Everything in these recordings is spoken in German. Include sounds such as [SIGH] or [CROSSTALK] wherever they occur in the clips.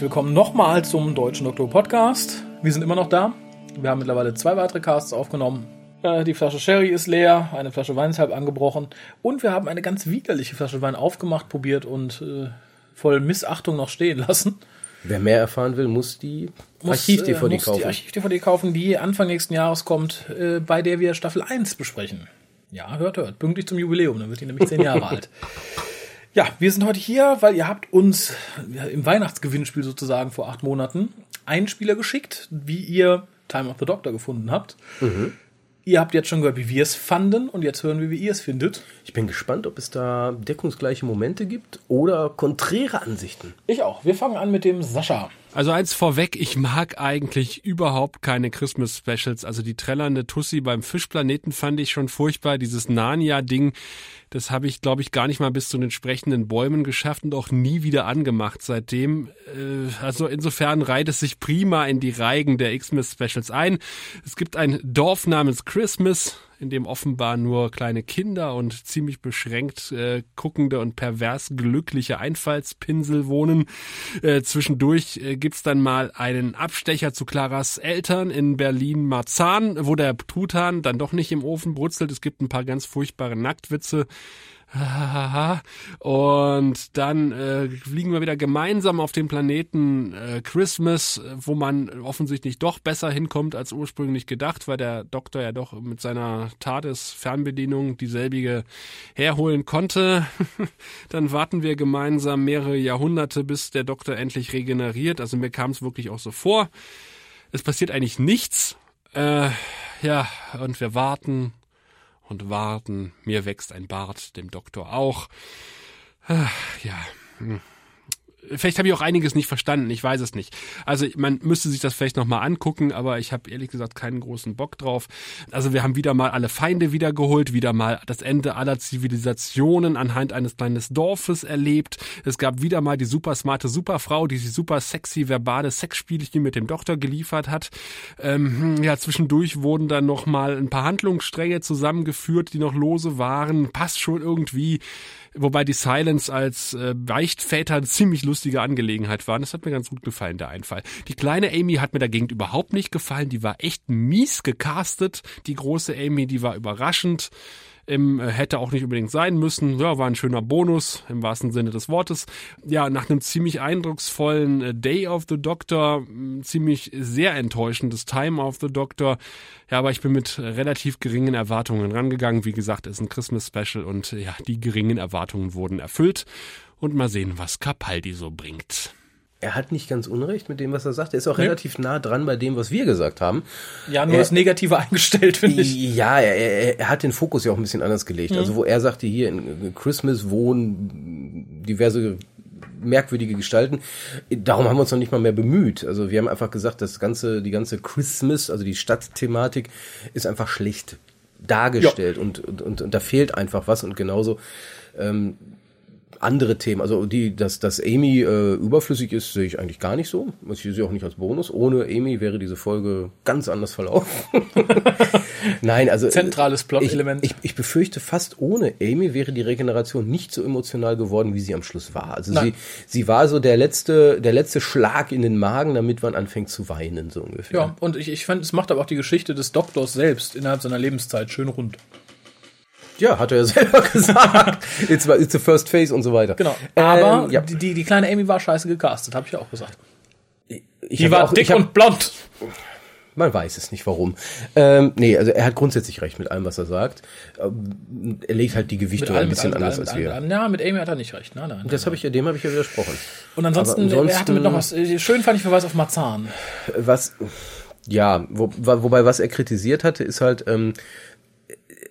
Herzlich willkommen nochmal zum Deutschen Doktor Podcast. Wir sind immer noch da. Wir haben mittlerweile zwei weitere Casts aufgenommen. Äh, die Flasche Sherry ist leer, eine Flasche Wein ist halb angebrochen und wir haben eine ganz widerliche Flasche Wein aufgemacht, probiert und äh, voll Missachtung noch stehen [LAUGHS] lassen. Wer mehr erfahren will, muss die Archiv-DVD äh, kaufen. Die Archiv-DVD kaufen, die Anfang nächsten Jahres kommt, äh, bei der wir Staffel 1 besprechen. Ja, hört, hört. Pünktlich zum Jubiläum, dann wird die nämlich zehn Jahre [LAUGHS] alt. Ja, wir sind heute hier, weil ihr habt uns im Weihnachtsgewinnspiel sozusagen vor acht Monaten einen Spieler geschickt, wie ihr Time of the Doctor gefunden habt. Mhm. Ihr habt jetzt schon gehört, wie wir es fanden und jetzt hören wir, wie ihr es findet. Ich bin gespannt, ob es da deckungsgleiche Momente gibt oder konträre Ansichten. Ich auch. Wir fangen an mit dem Sascha. Also eins vorweg, ich mag eigentlich überhaupt keine Christmas Specials. Also die trällernde Tussi beim Fischplaneten fand ich schon furchtbar. Dieses Narnia-Ding, das habe ich, glaube ich, gar nicht mal bis zu den sprechenden Bäumen geschafft und auch nie wieder angemacht seitdem. Äh, also insofern reiht es sich prima in die Reigen der Xmas Specials ein. Es gibt ein Dorf namens Christmas in dem offenbar nur kleine Kinder und ziemlich beschränkt äh, guckende und pervers glückliche Einfallspinsel wohnen. Äh, zwischendurch äh, gibt's dann mal einen Abstecher zu Claras Eltern in Berlin-Marzahn, wo der Truthahn dann doch nicht im Ofen brutzelt. Es gibt ein paar ganz furchtbare Nacktwitze. [LAUGHS] Und dann äh, fliegen wir wieder gemeinsam auf den Planeten äh, Christmas, wo man offensichtlich doch besser hinkommt als ursprünglich gedacht, weil der Doktor ja doch mit seiner TARDIS-Fernbedienung dieselbige herholen konnte. [LAUGHS] dann warten wir gemeinsam mehrere Jahrhunderte, bis der Doktor endlich regeneriert. Also mir kam es wirklich auch so vor. Es passiert eigentlich nichts. Äh, ja, und wir warten und warten. Mir wächst ein Bart, dem Doktor auch. Ja. Hm. Vielleicht habe ich auch einiges nicht verstanden, ich weiß es nicht. Also man müsste sich das vielleicht nochmal angucken, aber ich habe ehrlich gesagt keinen großen Bock drauf. Also wir haben wieder mal alle Feinde wiedergeholt, wieder mal das Ende aller Zivilisationen anhand eines kleinen Dorfes erlebt. Es gab wieder mal die super smarte Superfrau, die sich super sexy verbale Sexspielchen mit dem Doktor geliefert hat. Ähm, ja, zwischendurch wurden dann nochmal ein paar Handlungsstränge zusammengeführt, die noch lose waren. Passt schon irgendwie. Wobei die Silence als äh, Beichtväter eine ziemlich lustige Angelegenheit waren. Das hat mir ganz gut gefallen, der Einfall. Die kleine Amy hat mir dagegen überhaupt nicht gefallen. Die war echt mies gecastet. Die große Amy, die war überraschend. Ähm, hätte auch nicht unbedingt sein müssen. Ja, war ein schöner Bonus im wahrsten Sinne des Wortes. Ja, nach einem ziemlich eindrucksvollen äh, Day of the Doctor, ziemlich sehr enttäuschendes Time of the Doctor. Ja, aber ich bin mit relativ geringen Erwartungen rangegangen. Wie gesagt, es ist ein Christmas Special und ja, die geringen Erwartungen wurden erfüllt. Und mal sehen, was Capaldi so bringt er hat nicht ganz unrecht mit dem, was er sagt. Er ist auch nee. relativ nah dran bei dem, was wir gesagt haben. Ja, nur er, das Negative [LAUGHS] eingestellt, finde ich. Ja, er, er, hat den Fokus ja auch ein bisschen anders gelegt. Mhm. Also wo er sagte, hier in Christmas wohnen diverse merkwürdige Gestalten. Darum haben wir uns noch nicht mal mehr bemüht. Also wir haben einfach gesagt, das ganze, die ganze Christmas, also die Stadtthematik, ist einfach schlecht dargestellt ja. und, und, und, und da fehlt einfach was und genauso ähm, andere Themen. Also die, dass, dass Amy äh, überflüssig ist, sehe ich eigentlich gar nicht so. Ich sehe sie auch nicht als Bonus. Ohne Amy wäre diese Folge ganz anders verlaufen. [LAUGHS] Nein, also zentrales Plot-Element. Ich, ich, ich, befürchte, fast ohne Amy wäre die Regeneration nicht so emotional geworden, wie sie am Schluss war. Also sie, sie war so der letzte, der letzte Schlag in den Magen, damit man anfängt zu weinen, so ungefähr. Ja, und ich, ich fand, es macht aber auch die Geschichte des Doktors selbst innerhalb seiner Lebenszeit schön rund. Ja, hat er ja [LAUGHS] selber gesagt. it's, it's the first phase und so weiter. Genau. Aber ähm, ja. die, die, kleine Amy war scheiße gecastet, habe ich ja auch gesagt. Ich die war auch, dick hab, und blond. Man weiß es nicht, warum. Ähm, nee, also er hat grundsätzlich recht mit allem, was er sagt. Ähm, er legt halt die Gewichte allem, ein bisschen anders allem, als wir. Allem, ja, mit Amy hat er nicht recht. Nein, nein, das habe ich, dem habe ich ja widersprochen. Und ansonsten, ansonsten, er hatte mit noch was. Äh, schön fand ich Verweis auf Marzahn. Was, ja, wo, wobei was er kritisiert hatte, ist halt, ähm,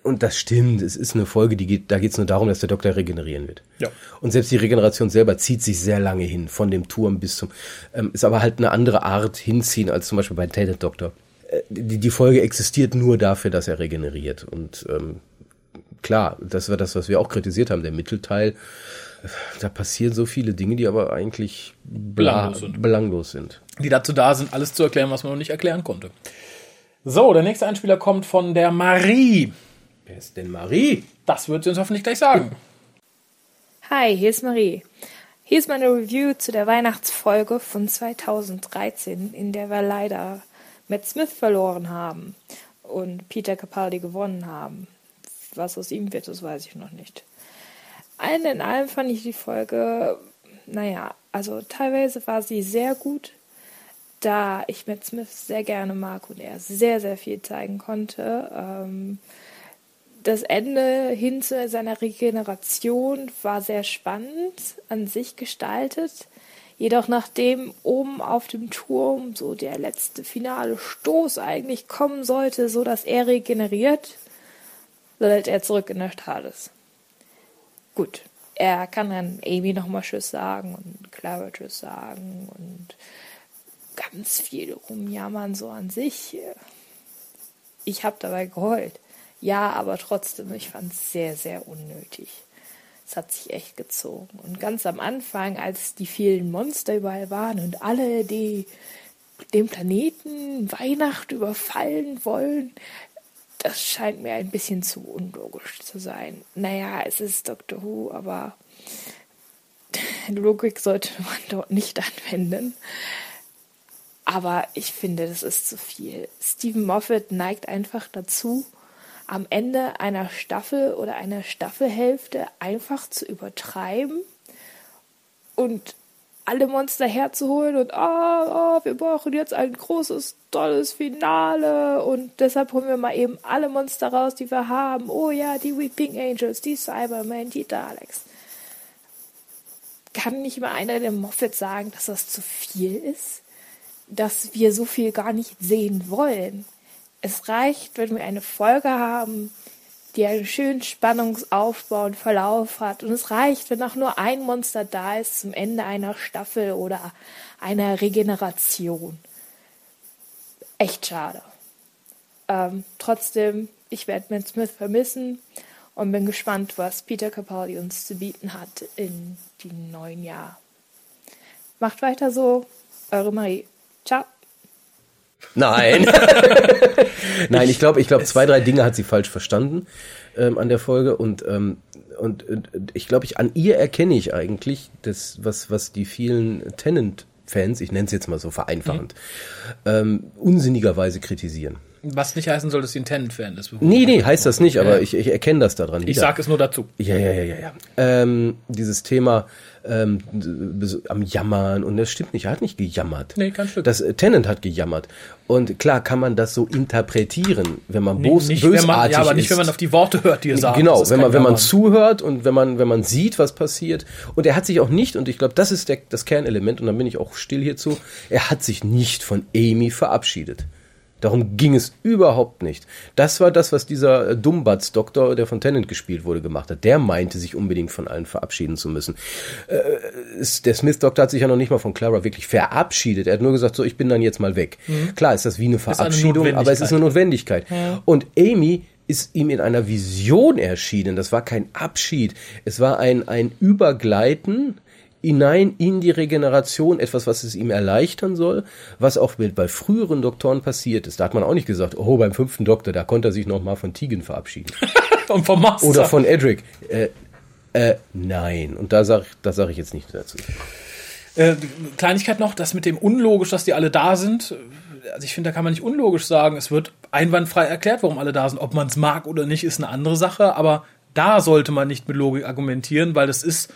und das stimmt, es ist eine Folge, die geht, da geht es nur darum, dass der Doktor regenerieren wird. Ja. Und selbst die Regeneration selber zieht sich sehr lange hin, von dem Turm bis zum, ähm, ist aber halt eine andere Art hinziehen als zum Beispiel bei Tainted Doctor. Äh, die, die Folge existiert nur dafür, dass er regeneriert. Und ähm, klar, das war das, was wir auch kritisiert haben, der Mittelteil. Da passieren so viele Dinge, die aber eigentlich belanglos sind. belanglos sind. Die dazu da sind, alles zu erklären, was man noch nicht erklären konnte. So, der nächste Einspieler kommt von der Marie. Wer ist denn Marie? Das wird sie uns hoffentlich gleich sagen. Hi, hier ist Marie. Hier ist meine Review zu der Weihnachtsfolge von 2013, in der wir leider Matt Smith verloren haben und Peter Capaldi gewonnen haben. Was aus ihm wird, das weiß ich noch nicht. Allen in allem fand ich die Folge, naja, also teilweise war sie sehr gut, da ich Matt Smith sehr gerne mag und er sehr, sehr viel zeigen konnte. Ähm, das Ende hin zu seiner Regeneration war sehr spannend an sich gestaltet. Jedoch nachdem oben auf dem Turm so der letzte finale Stoß eigentlich kommen sollte, so dass er regeneriert, landet er zurück in der TARDIS. Gut, er kann dann Amy nochmal Tschüss sagen und Clara Tschüss sagen und ganz viel rumjammern so an sich. Ich habe dabei geheult. Ja, aber trotzdem, ich fand es sehr, sehr unnötig. Es hat sich echt gezogen. Und ganz am Anfang, als die vielen Monster überall waren und alle, die den Planeten Weihnacht überfallen wollen, das scheint mir ein bisschen zu unlogisch zu sein. Naja, es ist Doctor Who, aber [LAUGHS] Logik sollte man dort nicht anwenden. Aber ich finde, das ist zu viel. Stephen Moffat neigt einfach dazu, am Ende einer Staffel oder einer Staffelhälfte einfach zu übertreiben und alle Monster herzuholen und oh, oh, wir brauchen jetzt ein großes, tolles Finale und deshalb holen wir mal eben alle Monster raus, die wir haben. Oh ja, die Weeping Angels, die Cybermen, die Daleks. Kann nicht mal einer der Moffat sagen, dass das zu viel ist? Dass wir so viel gar nicht sehen wollen? Es reicht, wenn wir eine Folge haben, die einen schönen Spannungsaufbau und Verlauf hat. Und es reicht, wenn auch nur ein Monster da ist zum Ende einer Staffel oder einer Regeneration. Echt schade. Ähm, trotzdem, ich werde Matt Smith vermissen und bin gespannt, was Peter Capaldi uns zu bieten hat in dem neuen Jahr. Macht weiter so, eure Marie. Ciao. Nein. [LAUGHS] Nein, ich glaube, ich glaube, zwei, drei Dinge hat sie falsch verstanden ähm, an der Folge und ähm, und, und ich glaube, ich an ihr erkenne ich eigentlich das, was was die vielen Tenant-Fans, ich nenne es jetzt mal so vereinfachend, mhm. ähm, unsinnigerweise kritisieren. Was nicht heißen soll, dass sie ein Tenant-Fan ist. Nee, nee, heißt das nicht, aber ja. ich, ich erkenne das daran. Ich sage es nur dazu. Ja, ja, ja, ja, ja. Ähm, dieses Thema ähm, am Jammern und das stimmt nicht, er hat nicht gejammert. Nee, kein Stück. Das äh, Tenant hat gejammert. Und klar kann man das so interpretieren, wenn man bos nicht, bösartig man, Ja, aber nicht, ist. wenn man auf die Worte hört, die er sagt. Genau, wenn man, wenn man zuhört und wenn man, wenn man sieht, was passiert. Und er hat sich auch nicht, und ich glaube, das ist der, das Kernelement, und dann bin ich auch still hierzu, er hat sich nicht von Amy verabschiedet. Darum ging es überhaupt nicht. Das war das, was dieser äh, Dummbatz-Doktor, der von Tennant gespielt wurde, gemacht hat. Der meinte, sich unbedingt von allen verabschieden zu müssen. Äh, der Smith-Doktor hat sich ja noch nicht mal von Clara wirklich verabschiedet. Er hat nur gesagt, so, ich bin dann jetzt mal weg. Mhm. Klar ist das wie eine Verabschiedung, eine aber es ist eine Notwendigkeit. Ja. Und Amy ist ihm in einer Vision erschienen. Das war kein Abschied. Es war ein, ein Übergleiten hinein in die Regeneration, etwas, was es ihm erleichtern soll, was auch mit, bei früheren Doktoren passiert ist. Da hat man auch nicht gesagt, oh, beim fünften Doktor, da konnte er sich noch mal von Tegan verabschieden. [LAUGHS] Und vom Master. Oder von Edric. Äh, äh, nein. Und da sage da sag ich jetzt nichts dazu. Äh, Kleinigkeit noch, das mit dem unlogisch, dass die alle da sind. Also ich finde, da kann man nicht unlogisch sagen. Es wird einwandfrei erklärt, warum alle da sind. Ob man es mag oder nicht, ist eine andere Sache. Aber da sollte man nicht mit Logik argumentieren, weil das ist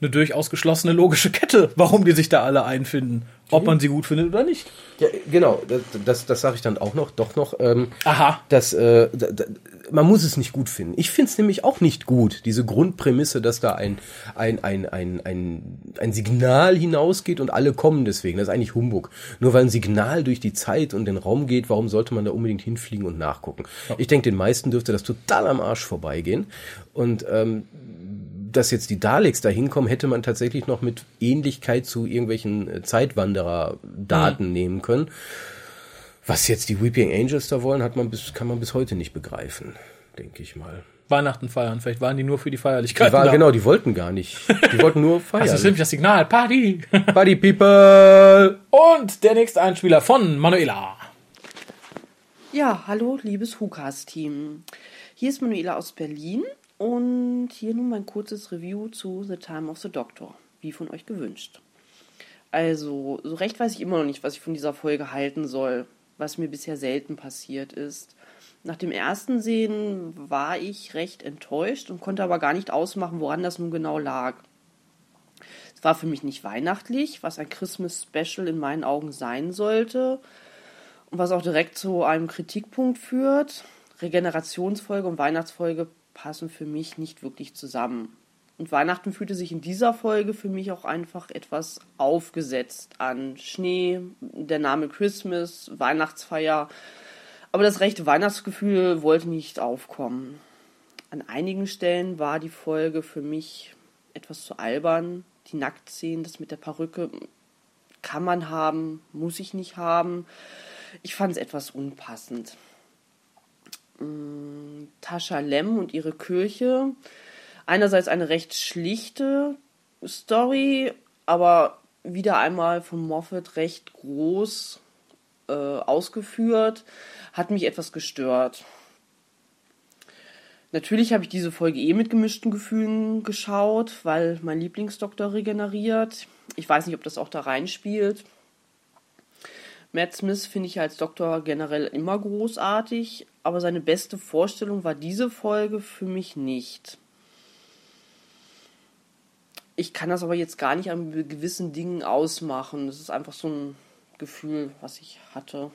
eine durchaus geschlossene logische Kette, warum die sich da alle einfinden, ob man sie gut findet oder nicht. Ja, genau, das, das, das sage ich dann auch noch, doch noch. Ähm, Aha. Dass, äh, da, da, man muss es nicht gut finden. Ich finde es nämlich auch nicht gut, diese Grundprämisse, dass da ein, ein, ein, ein, ein, ein Signal hinausgeht und alle kommen deswegen. Das ist eigentlich Humbug. Nur weil ein Signal durch die Zeit und den Raum geht, warum sollte man da unbedingt hinfliegen und nachgucken? Ja. Ich denke, den meisten dürfte das total am Arsch vorbeigehen. Und ähm, dass jetzt die Daleks da hinkommen, hätte man tatsächlich noch mit Ähnlichkeit zu irgendwelchen äh, Zeitwanderer-Daten mhm. nehmen können. Was jetzt die Weeping Angels da wollen, hat man bis, kann man bis heute nicht begreifen, denke ich mal. Weihnachten feiern, vielleicht waren die nur für die Feierlichkeit. Die genau, die wollten gar nicht. Die wollten nur [LAUGHS] feiern. Das ist nämlich das Signal. Party! [LAUGHS] Party People! Und der nächste Einspieler von Manuela. Ja, hallo, liebes Hukas-Team. Hier ist Manuela aus Berlin und hier nun mein kurzes Review zu The Time of the Doctor. wie von euch gewünscht. Also, so recht weiß ich immer noch nicht, was ich von dieser Folge halten soll, was mir bisher selten passiert ist. Nach dem ersten Sehen war ich recht enttäuscht und konnte aber gar nicht ausmachen, woran das nun genau lag. Es war für mich nicht weihnachtlich, was ein Christmas Special in meinen Augen sein sollte und was auch direkt zu einem Kritikpunkt führt. Regenerationsfolge und Weihnachtsfolge passen für mich nicht wirklich zusammen. Und Weihnachten fühlte sich in dieser Folge für mich auch einfach etwas aufgesetzt an. Schnee, der Name Christmas, Weihnachtsfeier aber das rechte Weihnachtsgefühl wollte nicht aufkommen. An einigen Stellen war die Folge für mich etwas zu albern. Die Nacktszenen, das mit der Perücke, kann man haben, muss ich nicht haben. Ich fand es etwas unpassend. Mm, Tascha Lem und ihre Kirche. Einerseits eine recht schlichte Story, aber wieder einmal von Moffat recht groß äh, ausgeführt, hat mich etwas gestört. Natürlich habe ich diese Folge eh mit gemischten Gefühlen geschaut, weil mein Lieblingsdoktor regeneriert. Ich weiß nicht, ob das auch da reinspielt. Matt Smith finde ich als Doktor generell immer großartig, aber seine beste Vorstellung war diese Folge für mich nicht. Ich kann das aber jetzt gar nicht an gewissen Dingen ausmachen. Das ist einfach so ein Gefühl, was ich hatte.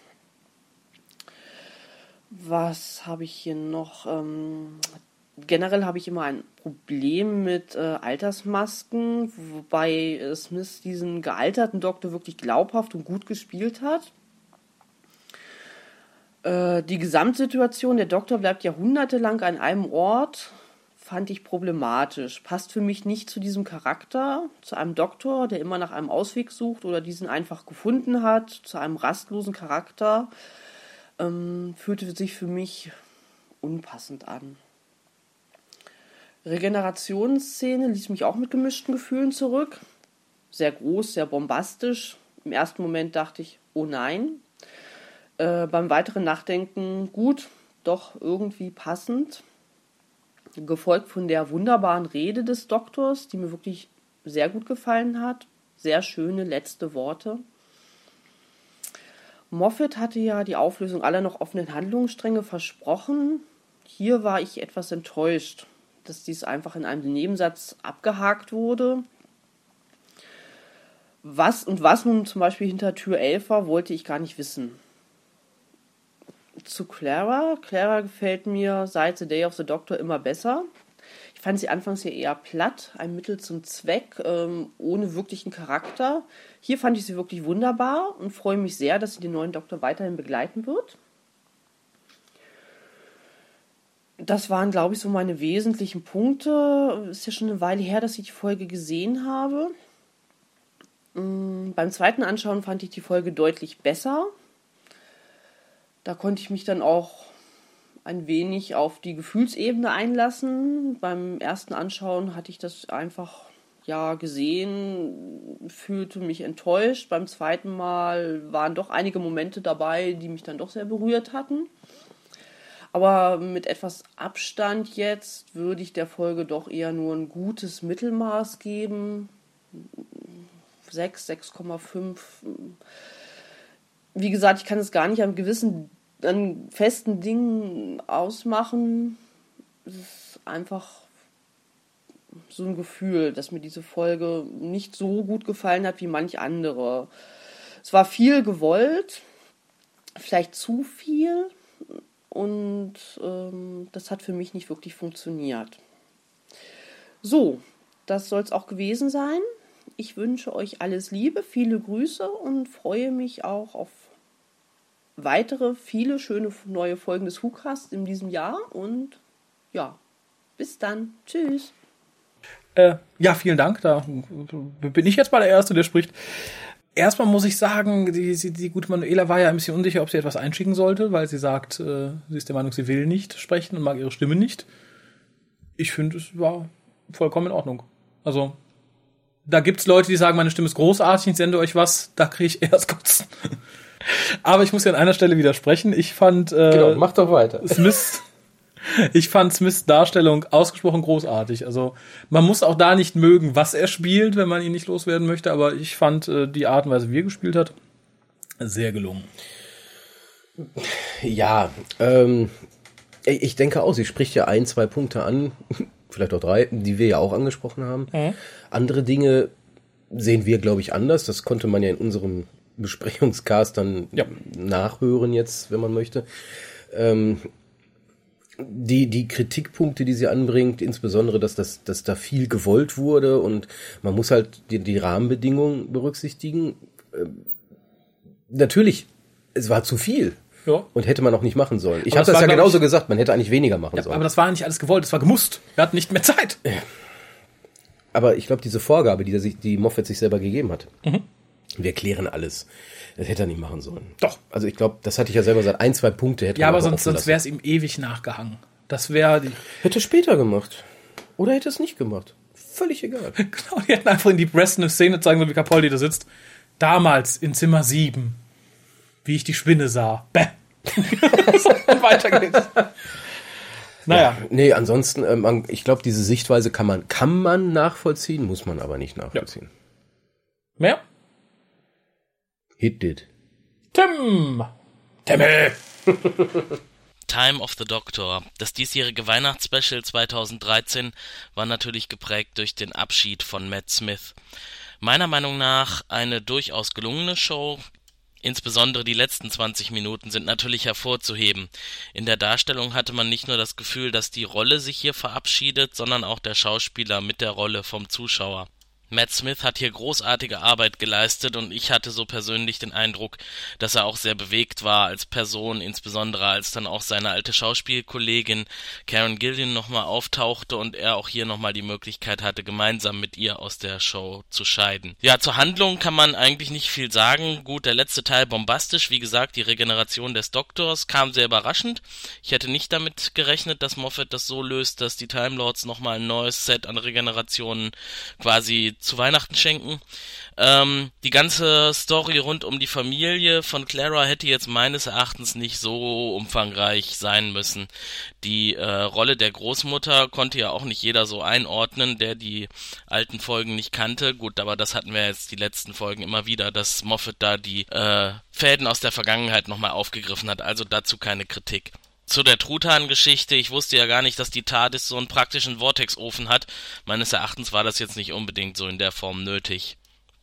Was habe ich hier noch? Ähm, generell habe ich immer ein Problem mit äh, Altersmasken, wobei Smith diesen gealterten Doktor wirklich glaubhaft und gut gespielt hat. Äh, die Gesamtsituation, der Doktor bleibt jahrhundertelang an einem Ort, fand ich problematisch. Passt für mich nicht zu diesem Charakter, zu einem Doktor, der immer nach einem Ausweg sucht oder diesen einfach gefunden hat, zu einem rastlosen Charakter. Ähm, fühlte sich für mich unpassend an. Regenerationsszene ließ mich auch mit gemischten Gefühlen zurück. Sehr groß, sehr bombastisch. Im ersten Moment dachte ich, oh nein. Äh, beim weiteren Nachdenken, gut, doch irgendwie passend gefolgt von der wunderbaren Rede des Doktors, die mir wirklich sehr gut gefallen hat. Sehr schöne letzte Worte. Moffat hatte ja die Auflösung aller noch offenen Handlungsstränge versprochen. Hier war ich etwas enttäuscht, dass dies einfach in einem Nebensatz abgehakt wurde. Was und was nun zum Beispiel hinter Tür 11 war, wollte ich gar nicht wissen zu Clara. Clara gefällt mir seit The Day of the Doctor immer besser. Ich fand sie anfangs ja eher platt, ein Mittel zum Zweck, ähm, ohne wirklichen Charakter. Hier fand ich sie wirklich wunderbar und freue mich sehr, dass sie den neuen Doktor weiterhin begleiten wird. Das waren, glaube ich, so meine wesentlichen Punkte. Ist ja schon eine Weile her, dass ich die Folge gesehen habe. Ähm, beim zweiten Anschauen fand ich die Folge deutlich besser da konnte ich mich dann auch ein wenig auf die Gefühlsebene einlassen. Beim ersten Anschauen hatte ich das einfach ja gesehen, fühlte mich enttäuscht. Beim zweiten Mal waren doch einige Momente dabei, die mich dann doch sehr berührt hatten. Aber mit etwas Abstand jetzt würde ich der Folge doch eher nur ein gutes Mittelmaß geben. 6, 6,5 wie gesagt, ich kann es gar nicht an gewissen, an festen Dingen ausmachen. Es ist einfach so ein Gefühl, dass mir diese Folge nicht so gut gefallen hat wie manch andere. Es war viel gewollt, vielleicht zu viel und ähm, das hat für mich nicht wirklich funktioniert. So, das soll es auch gewesen sein. Ich wünsche euch alles Liebe, viele Grüße und freue mich auch auf weitere viele schöne neue Folgen des WhoCast in diesem Jahr und ja, bis dann. Tschüss. Äh, ja, vielen Dank. Da bin ich jetzt mal der Erste, der spricht. Erstmal muss ich sagen, die, die, die gute Manuela war ja ein bisschen unsicher, ob sie etwas einschicken sollte, weil sie sagt, äh, sie ist der Meinung, sie will nicht sprechen und mag ihre Stimme nicht. Ich finde, es war vollkommen in Ordnung. Also, da gibt's Leute, die sagen, meine Stimme ist großartig, ich sende euch was, da kriege ich erst Kotzen. [LAUGHS] Aber ich muss ja an einer Stelle widersprechen. Ich fand. Äh, genau, mach doch weiter. Smith, Ich fand Smiths Darstellung ausgesprochen großartig. Also man muss auch da nicht mögen, was er spielt, wenn man ihn nicht loswerden möchte, aber ich fand äh, die Art und Weise, wie er gespielt hat, sehr gelungen. Ja, ähm, ich denke auch, sie spricht ja ein, zwei Punkte an, [LAUGHS] vielleicht auch drei, die wir ja auch angesprochen haben. Mhm. Andere Dinge sehen wir, glaube ich, anders. Das konnte man ja in unserem Besprechungscast dann ja. nachhören jetzt, wenn man möchte. Ähm, die, die Kritikpunkte, die sie anbringt, insbesondere, dass, das, dass da viel gewollt wurde und man muss halt die, die Rahmenbedingungen berücksichtigen. Ähm, natürlich, es war zu viel. Ja. Und hätte man auch nicht machen sollen. Ich habe das, das ja genauso ich, gesagt, man hätte eigentlich weniger machen ja, sollen. Aber das war nicht alles gewollt, das war gemusst. Wir hatten nicht mehr Zeit. Ja. Aber ich glaube, diese Vorgabe, die, sich, die Moffat sich selber gegeben hat, mhm. wir klären alles. Das hätte er nicht machen sollen. Doch. Also ich glaube, das hatte ich ja selber gesagt, ein, zwei Punkte hätte Ja, aber sonst, sonst wäre es ihm ewig nachgehangen. Das wäre die. Hätte später gemacht. Oder hätte es nicht gemacht. Völlig egal. [LAUGHS] genau, die hätten einfach in die Breast eine Szene zeigen sollen, wie Capaldi da sitzt. Damals in Zimmer 7. Wie ich die Spinne sah. Bäh. [LAUGHS] Weiter geht's. Naja. Ja, nee, ansonsten, ähm, ich glaube, diese Sichtweise kann man, kann man nachvollziehen, muss man aber nicht nachvollziehen. Ja. Mehr? Hit it. Tim! Timmel! [LAUGHS] Time of the Doctor. Das diesjährige Weihnachtsspecial 2013 war natürlich geprägt durch den Abschied von Matt Smith. Meiner Meinung nach eine durchaus gelungene Show, Insbesondere die letzten 20 Minuten sind natürlich hervorzuheben. In der Darstellung hatte man nicht nur das Gefühl, dass die Rolle sich hier verabschiedet, sondern auch der Schauspieler mit der Rolle vom Zuschauer Matt Smith hat hier großartige Arbeit geleistet und ich hatte so persönlich den Eindruck, dass er auch sehr bewegt war als Person, insbesondere als dann auch seine alte Schauspielkollegin Karen Gillian nochmal auftauchte und er auch hier nochmal die Möglichkeit hatte, gemeinsam mit ihr aus der Show zu scheiden. Ja, zur Handlung kann man eigentlich nicht viel sagen. Gut, der letzte Teil bombastisch, wie gesagt, die Regeneration des Doktors kam sehr überraschend. Ich hätte nicht damit gerechnet, dass Moffat das so löst, dass die Time Lords nochmal ein neues Set an Regenerationen quasi zu Weihnachten schenken. Ähm, die ganze Story rund um die Familie von Clara hätte jetzt meines Erachtens nicht so umfangreich sein müssen. Die äh, Rolle der Großmutter konnte ja auch nicht jeder so einordnen, der die alten Folgen nicht kannte. Gut, aber das hatten wir jetzt die letzten Folgen immer wieder, dass Moffat da die äh, Fäden aus der Vergangenheit nochmal aufgegriffen hat. Also dazu keine Kritik zu der Truthahn-Geschichte. Ich wusste ja gar nicht, dass die TARDIS so einen praktischen Vortex-Ofen hat. Meines Erachtens war das jetzt nicht unbedingt so in der Form nötig.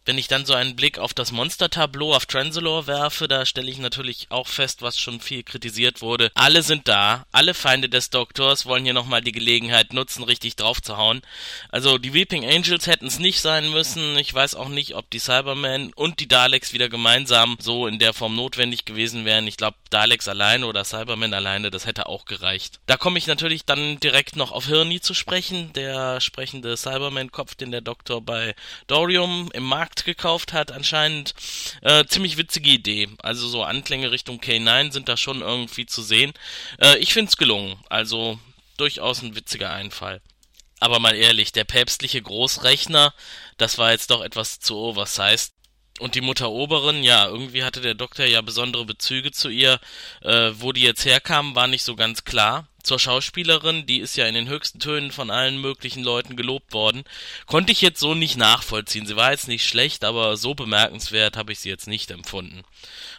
Wenn ich dann so einen Blick auf das Monster-Tableau auf Transalore werfe, da stelle ich natürlich auch fest, was schon viel kritisiert wurde. Alle sind da, alle Feinde des Doktors wollen hier nochmal die Gelegenheit nutzen, richtig draufzuhauen. Also die Weeping Angels hätten es nicht sein müssen. Ich weiß auch nicht, ob die Cybermen und die Daleks wieder gemeinsam so in der Form notwendig gewesen wären. Ich glaube, Daleks alleine oder Cybermen alleine, das hätte auch gereicht. Da komme ich natürlich dann direkt noch auf Hirni zu sprechen, der sprechende Cyberman-Kopf, den der Doktor bei Dorium im Markt Markt gekauft hat, anscheinend äh, ziemlich witzige Idee. Also so Anklänge Richtung K9 sind da schon irgendwie zu sehen. Äh, ich find's gelungen. Also durchaus ein witziger Einfall. Aber mal ehrlich, der päpstliche Großrechner, das war jetzt doch etwas zu oversized. Und die Mutter Oberin, ja, irgendwie hatte der Doktor ja besondere Bezüge zu ihr. Äh, wo die jetzt herkamen, war nicht so ganz klar zur Schauspielerin, die ist ja in den höchsten Tönen von allen möglichen Leuten gelobt worden, konnte ich jetzt so nicht nachvollziehen. Sie war jetzt nicht schlecht, aber so bemerkenswert habe ich sie jetzt nicht empfunden.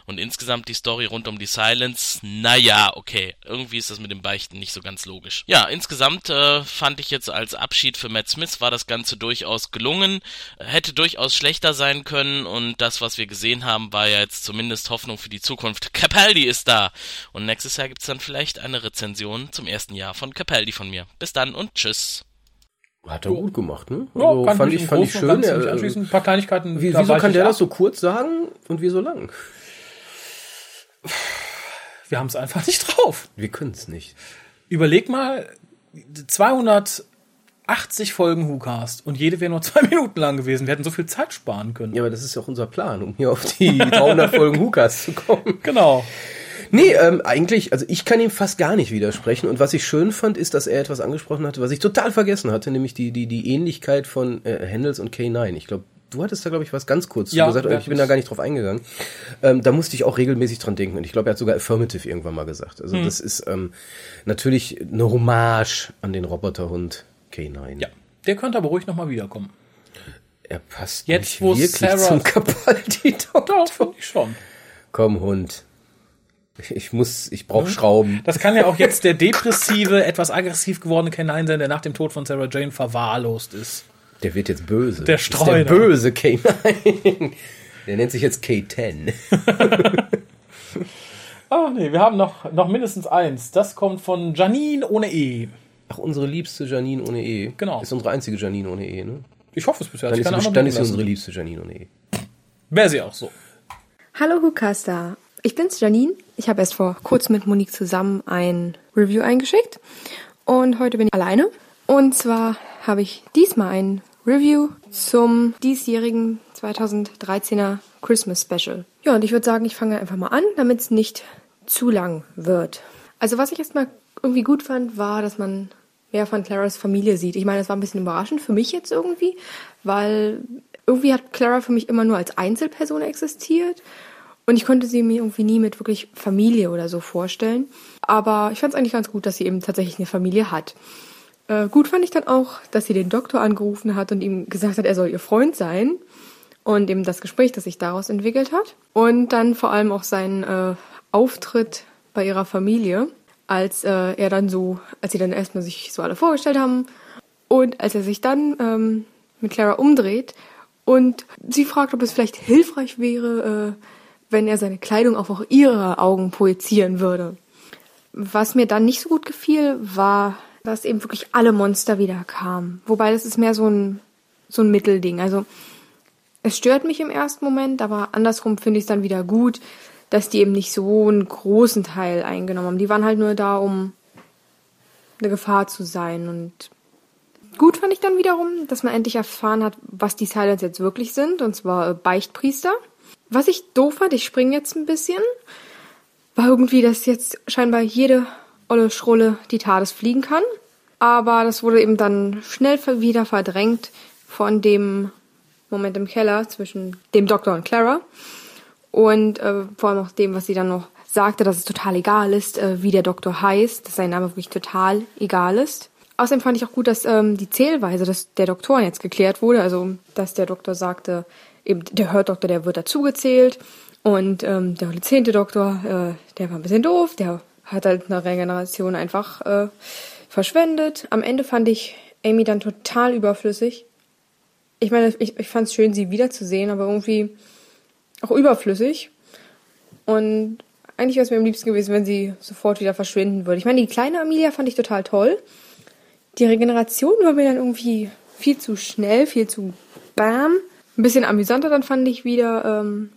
Und insgesamt die Story rund um die Silence, naja, okay, irgendwie ist das mit dem Beichten nicht so ganz logisch. Ja, insgesamt äh, fand ich jetzt als Abschied für Matt Smith war das Ganze durchaus gelungen, hätte durchaus schlechter sein können und das, was wir gesehen haben, war ja jetzt zumindest Hoffnung für die Zukunft. [LAUGHS] Capaldi ist da! Und nächstes Jahr gibt's dann vielleicht eine Rezension zum ersten Jahr von Capaldi von mir. Bis dann und tschüss. Hat er gut gemacht, ne? Also ja, fand ich, fand ich schön. Er, anschließend ein paar Kleinigkeiten. Wie, wieso kann der ab. das so kurz sagen und wieso lang? Wir haben es einfach nicht drauf. Wir können es nicht. Überleg mal, 280 Folgen WhoCast und jede wäre nur zwei [LAUGHS] Minuten lang gewesen. Wir hätten so viel Zeit sparen können. Ja, aber das ist ja auch unser Plan, um hier auf die 300 Folgen WhoCast zu kommen. [LAUGHS] Genau. Nee, ähm, eigentlich, also ich kann ihm fast gar nicht widersprechen. Und was ich schön fand, ist, dass er etwas angesprochen hatte, was ich total vergessen hatte, nämlich die, die, die Ähnlichkeit von äh, Handels und K9. Ich glaube, du hattest da, glaube ich, was ganz kurz Ja, gesagt, ich bin da gar nicht drauf eingegangen. Ähm, da musste ich auch regelmäßig dran denken. Und ich glaube, er hat sogar Affirmative irgendwann mal gesagt. Hm. Also das ist ähm, natürlich eine Hommage an den Roboterhund K9. Ja. Der könnte aber ruhig nochmal wiederkommen. Er passt Jetzt, nicht wo wirklich Sarah- zum Capaldi-Doktor. Doch, finde ich schon. Komm, Hund. Ich- muss, ich Hm? brauche Schrauben. Das kann ja auch jetzt der depressive, etwas aggressiv gewordene K9 sein, der nach dem Tod von Sarah Jane verwahrlost ist. Der wird jetzt böse. Der Das ist Streuner. Der böse K9. [LAUGHS] Der nennt sich jetzt K10. [LAUGHS] Ah, nee, wir haben noch, noch mindestens eins. Das kommt von Janine ohne E. Ach, unsere liebste Janine ohne E. Genau. Ist unsere einzige Janine ohne E, ne? Ich hoffe es bisher. Dann Sie ist, sie, dann ist sie unsere liebste Janine ohne E. Wäre sie auch so. Hallo Hukasta, ich bin's Janine. Ich habe erst vor kurzem mit Monique zusammen ein Review eingeschickt und heute bin ich alleine. Und zwar habe ich diesmal ein Review zum diesjährigen 2013er Christmas Special. Ja, und ich würde sagen, ich fange einfach mal an, damit es nicht zu lang wird. Also was ich erstmal irgendwie gut fand, war, dass man mehr von Claras Familie sieht. Ich meine, das war ein bisschen überraschend für mich jetzt irgendwie, weil irgendwie hat Clara für mich immer nur als Einzelperson existiert und ich konnte sie mir irgendwie nie mit wirklich Familie oder so vorstellen. Aber ich fand es eigentlich ganz gut, dass sie eben tatsächlich eine Familie hat. Äh, gut fand ich dann auch, dass sie den Doktor angerufen hat und ihm gesagt hat, er soll ihr Freund sein. Und eben das Gespräch, das sich daraus entwickelt hat. Und dann vor allem auch sein äh, Auftritt bei ihrer Familie, als äh, er dann so, als sie dann erstmal sich so alle vorgestellt haben und als er sich dann ähm, mit Clara umdreht und sie fragt, ob es vielleicht hilfreich wäre, äh, wenn er seine Kleidung auf auch ihre Augen projizieren würde. Was mir dann nicht so gut gefiel, war, dass eben wirklich alle Monster wieder kamen. Wobei das ist mehr so ein, so ein Mittelding. Also es stört mich im ersten Moment, aber andersrum finde ich es dann wieder gut, dass die eben nicht so einen großen Teil eingenommen haben. Die waren halt nur da, um eine Gefahr zu sein. Und gut fand ich dann wiederum, dass man endlich erfahren hat, was die Silence jetzt wirklich sind, und zwar äh, Beichtpriester. Was ich doof fand, ich springe jetzt ein bisschen, war irgendwie, dass jetzt scheinbar jede olle Schrulle die TARDIS fliegen kann. Aber das wurde eben dann schnell wieder verdrängt von dem Moment im Keller zwischen dem Doktor und Clara. Und äh, vor allem auch dem, was sie dann noch sagte, dass es total egal ist, äh, wie der Doktor heißt, dass sein Name wirklich total egal ist. Außerdem fand ich auch gut, dass ähm, die Zählweise des, der Doktoren jetzt geklärt wurde. Also, dass der Doktor sagte, eben der Hörtdoktor, der wird dazugezählt. Und ähm, der zehnte Doktor, äh, der war ein bisschen doof, der hat halt eine Regeneration einfach äh, verschwendet. Am Ende fand ich Amy dann total überflüssig. Ich meine, ich, ich fand es schön, sie wiederzusehen, aber irgendwie auch überflüssig. Und eigentlich wäre es mir am liebsten gewesen, wenn sie sofort wieder verschwinden würde. Ich meine, die kleine Amelia fand ich total toll. Die Regeneration war mir dann irgendwie viel zu schnell, viel zu bam. Ein bisschen amüsanter dann fand ich wieder ähm,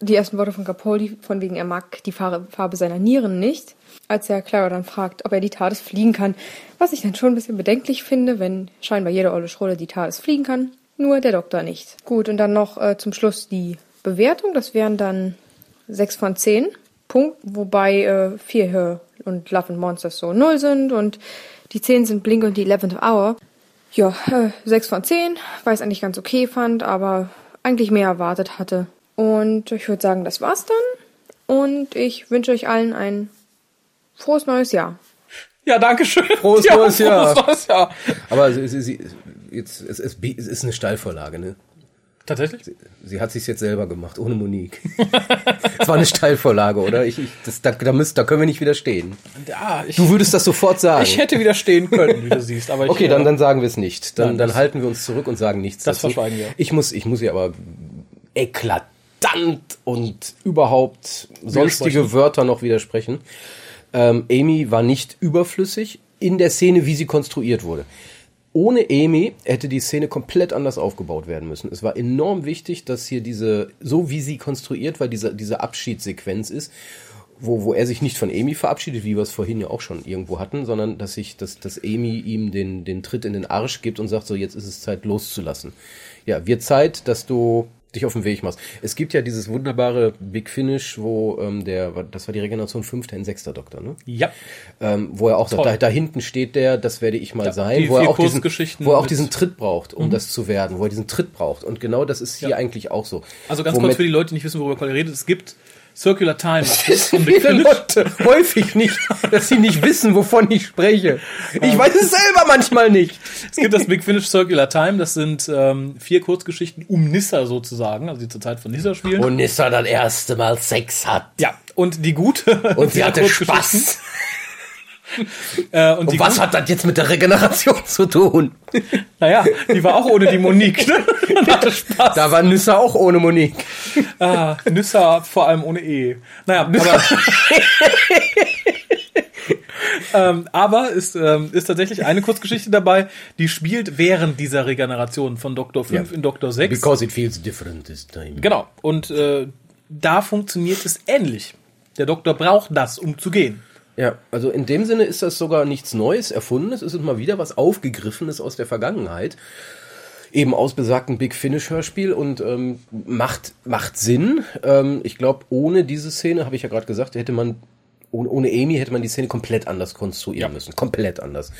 die ersten Worte von Capaldi, von wegen er mag die Farbe, Farbe seiner Nieren nicht. Als er Clara dann fragt, ob er die TARDIS fliegen kann. Was ich dann schon ein bisschen bedenklich finde, wenn scheinbar jede olle Schrolle die TARDIS fliegen kann. Nur der Doktor nicht. Gut, und dann noch äh, zum Schluss die Bewertung. Das wären dann 6 von 10 Punkten, wobei äh, 4 Her und Love and Monsters so 0 sind und die 10 sind Blink und die 11th Hour. Ja, äh, 6 von 10, weil ich es eigentlich ganz okay fand, aber eigentlich mehr erwartet hatte. Und ich würde sagen, das war's dann. Und ich wünsche euch allen ein frohes neues Jahr. Ja, danke schön. Frohes [LAUGHS] ja, neues Jahr. Frohes neues Jahr. Aber sie, sie, sie, jetzt, es, es, es ist eine Steilvorlage, ne? Tatsächlich? Sie hat sich jetzt selber gemacht, ohne Monique. [LAUGHS] Es war eine Steilvorlage, oder? Ich, ich, das, da, da, müsst, da können wir nicht widerstehen. Ja, ich, Du würdest das sofort sagen. ich hätte widerstehen können, wie du siehst. Aber [LAUGHS] ich, okay, dann, äh, dann sagen wir es nicht. Dann, Nein, dann halten wir uns zurück und sagen nichts Das dazu. verschweigen wir. Ich muss, ich muss ja aber eklatant und überhaupt sonstige. Wörter noch widersprechen. Ähm, Amy war nicht überflüssig in der Szene, wie sie konstruiert wurde. Ohne Amy hätte die Szene komplett anders aufgebaut werden müssen. Es war enorm wichtig, dass hier diese, so wie sie konstruiert war, diese, diese Abschiedssequenz ist, wo, wo er sich nicht von Amy verabschiedet, wie wir es vorhin ja auch schon irgendwo hatten, sondern dass sich, dass, dass Amy ihm den, den Tritt in den Arsch gibt und sagt, so jetzt ist es Zeit loszulassen. Ja, wird Zeit, dass du dich auf den Weg machst. Es gibt ja dieses wunderbare Big Finish, wo ähm, der, das war die Regeneration fünfter in sechster Doktor, ne? Ja. Ähm, wo er auch sagt, da, da hinten steht der, das werde ich mal Ja, sein, wo er auch diesen, wo er auch diesen Tritt braucht, um das zu werden, wo er diesen Tritt braucht. Und genau das ist hier Ja. eigentlich auch so. Also ganz Womit- kurz für die Leute, die nicht wissen, worüber Collier redet. Es gibt Circular Time. von Big viele. Leute häufig nicht, dass sie nicht wissen, wovon ich spreche. Ich weiß es selber manchmal nicht. Es gibt das Big Finish Circular Time. Das sind ähm, vier Kurzgeschichten um Nissa sozusagen, also die zur Zeit von Nissa spielen. Und Nissa das erste Mal Sex hat. ja, und die gute. Und [LAUGHS] sie hatte Spaß. [LAUGHS] Äh, und Und was hat das jetzt mit der Regeneration [LAUGHS] zu tun? Naja, die war auch ohne die Monique. Ne? [LAUGHS] Hatte Spaß. Da war Nissa auch ohne Monique. Ah, Nissa vor allem ohne E. Naja, aber, ähm, aber ist, ähm, ist tatsächlich eine Kurzgeschichte dabei, die spielt während dieser Regeneration von Doktor 5 Ja. in Doktor 6. Because it feels different this time. Genau. Und äh, da funktioniert es ähnlich. Der Doktor braucht das, um zu gehen. Ja, also in dem Sinne ist das sogar nichts Neues, Erfundenes. Es ist mal wieder was Aufgegriffenes aus der Vergangenheit. Eben aus besagtem Big Finish Hörspiel und ähm, macht, macht Sinn. Ähm, ich glaube, ohne diese Szene, habe ich ja gerade gesagt, hätte man, ohne, ohne Amy hätte man die Szene komplett anders konstruieren müssen. Komplett anders.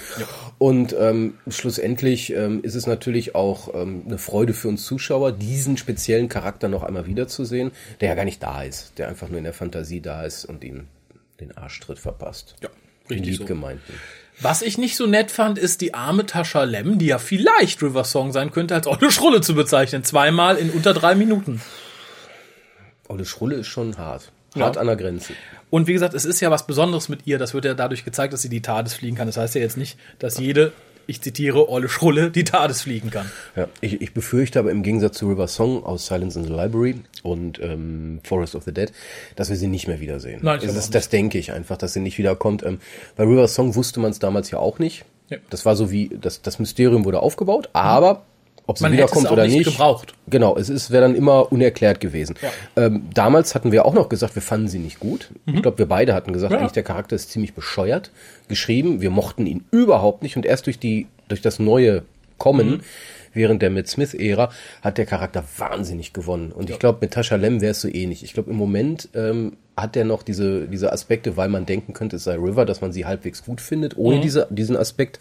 Und ähm, schlussendlich ähm, ist es natürlich auch ähm, eine Freude für uns Zuschauer, diesen speziellen Charakter noch einmal wiederzusehen, der ja gar nicht da ist, der einfach nur in der Fantasie da ist und ihn den Arschtritt verpasst. Ja, richtig so. Liebgemeinten. Was ich nicht so nett fand, ist die arme Tascha Lem, die ja vielleicht River Song sein könnte, als Olle Schrulle zu bezeichnen. Zweimal in unter drei Minuten. Olle Schrulle ist schon hart. Ja. Hart an der Grenze. Und wie gesagt, es ist ja was Besonderes mit ihr. Das wird ja dadurch gezeigt, dass sie die TARDIS fliegen kann. Das heißt ja jetzt nicht, dass jede, ich zitiere, Olle Schrulle die TARDIS fliegen kann. Ja, ich, ich befürchte aber im Gegensatz zu River Song aus Silence in the Library und ähm, Forest of the Dead, dass wir sie nicht mehr wiedersehen. Nein, ich das, ist, das denke ich einfach, dass sie nicht wiederkommt. Ähm, bei River Song wusste man es damals ja auch nicht. Ja. Das war so wie, das, das Mysterium wurde aufgebaut, aber ob sie Man wiederkommt oder nicht gebraucht. Genau, es ist wäre dann immer unerklärt gewesen. Ähm, damals hatten wir auch noch gesagt, wir fanden sie nicht gut. Ich glaube, wir beide hatten gesagt, Mhm. Ja. eigentlich der Charakter ist ziemlich bescheuert geschrieben. Wir mochten ihn überhaupt nicht und erst durch die durch das neue Kommen Mhm. während der Matt Smith Ära hat der Charakter wahnsinnig gewonnen. Und ich glaube, mit Tasha Lem wäre es so ähnlich. Ich glaube, im Moment ähm, hat er noch diese diese Aspekte, weil man denken könnte, es sei River, dass man sie halbwegs gut findet. Ohne Mhm. diese diesen Aspekt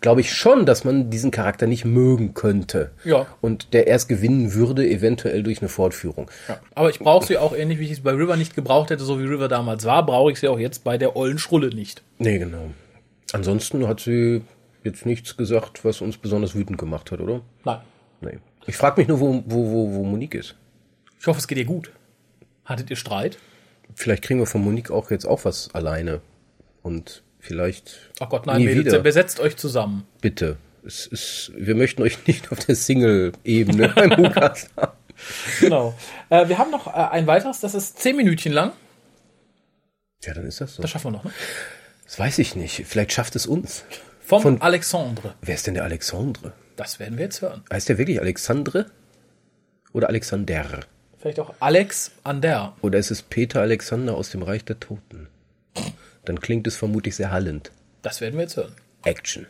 glaube ich schon, dass man diesen Charakter nicht mögen könnte. Ja. Und der erst gewinnen würde, eventuell durch eine Fortführung. Aber ich brauche sie auch ähnlich, wie ich es bei River nicht gebraucht hätte, so wie River damals war, brauche ich sie auch jetzt bei der Ollen Schrulle nicht. Nee, genau. Ansonsten hat sie jetzt nichts gesagt, was uns besonders wütend gemacht hat, oder? Nein. Nee. Ich frage mich nur, wo, wo, wo, wo Monique ist. Ich hoffe, es geht ihr gut. Hattet ihr Streit? Vielleicht kriegen wir von Monique auch jetzt auch was alleine. Und vielleicht. Ach Gott, nein, Mädels, besetzt euch zusammen. Bitte. Es ist, wir möchten euch nicht auf der Single-Ebene [LAUGHS] beim Hukas haben. Genau. äh, wir haben noch äh, ein weiteres, das ist zehn Minütchen lang. Ja, dann ist das so. Das schaffen wir noch, ne? Das weiß ich nicht. Vielleicht schafft es uns. Vom Von- Alexandre. Wer ist denn der Alexandre? Das werden wir jetzt hören. Heißt der wirklich Alexandre? Oder Alexander? Vielleicht auch Alex Ander. Oder ist es Peter Alexander aus dem Reich der Toten? Dann klingt es vermutlich sehr hallend. Das werden wir jetzt hören. Action.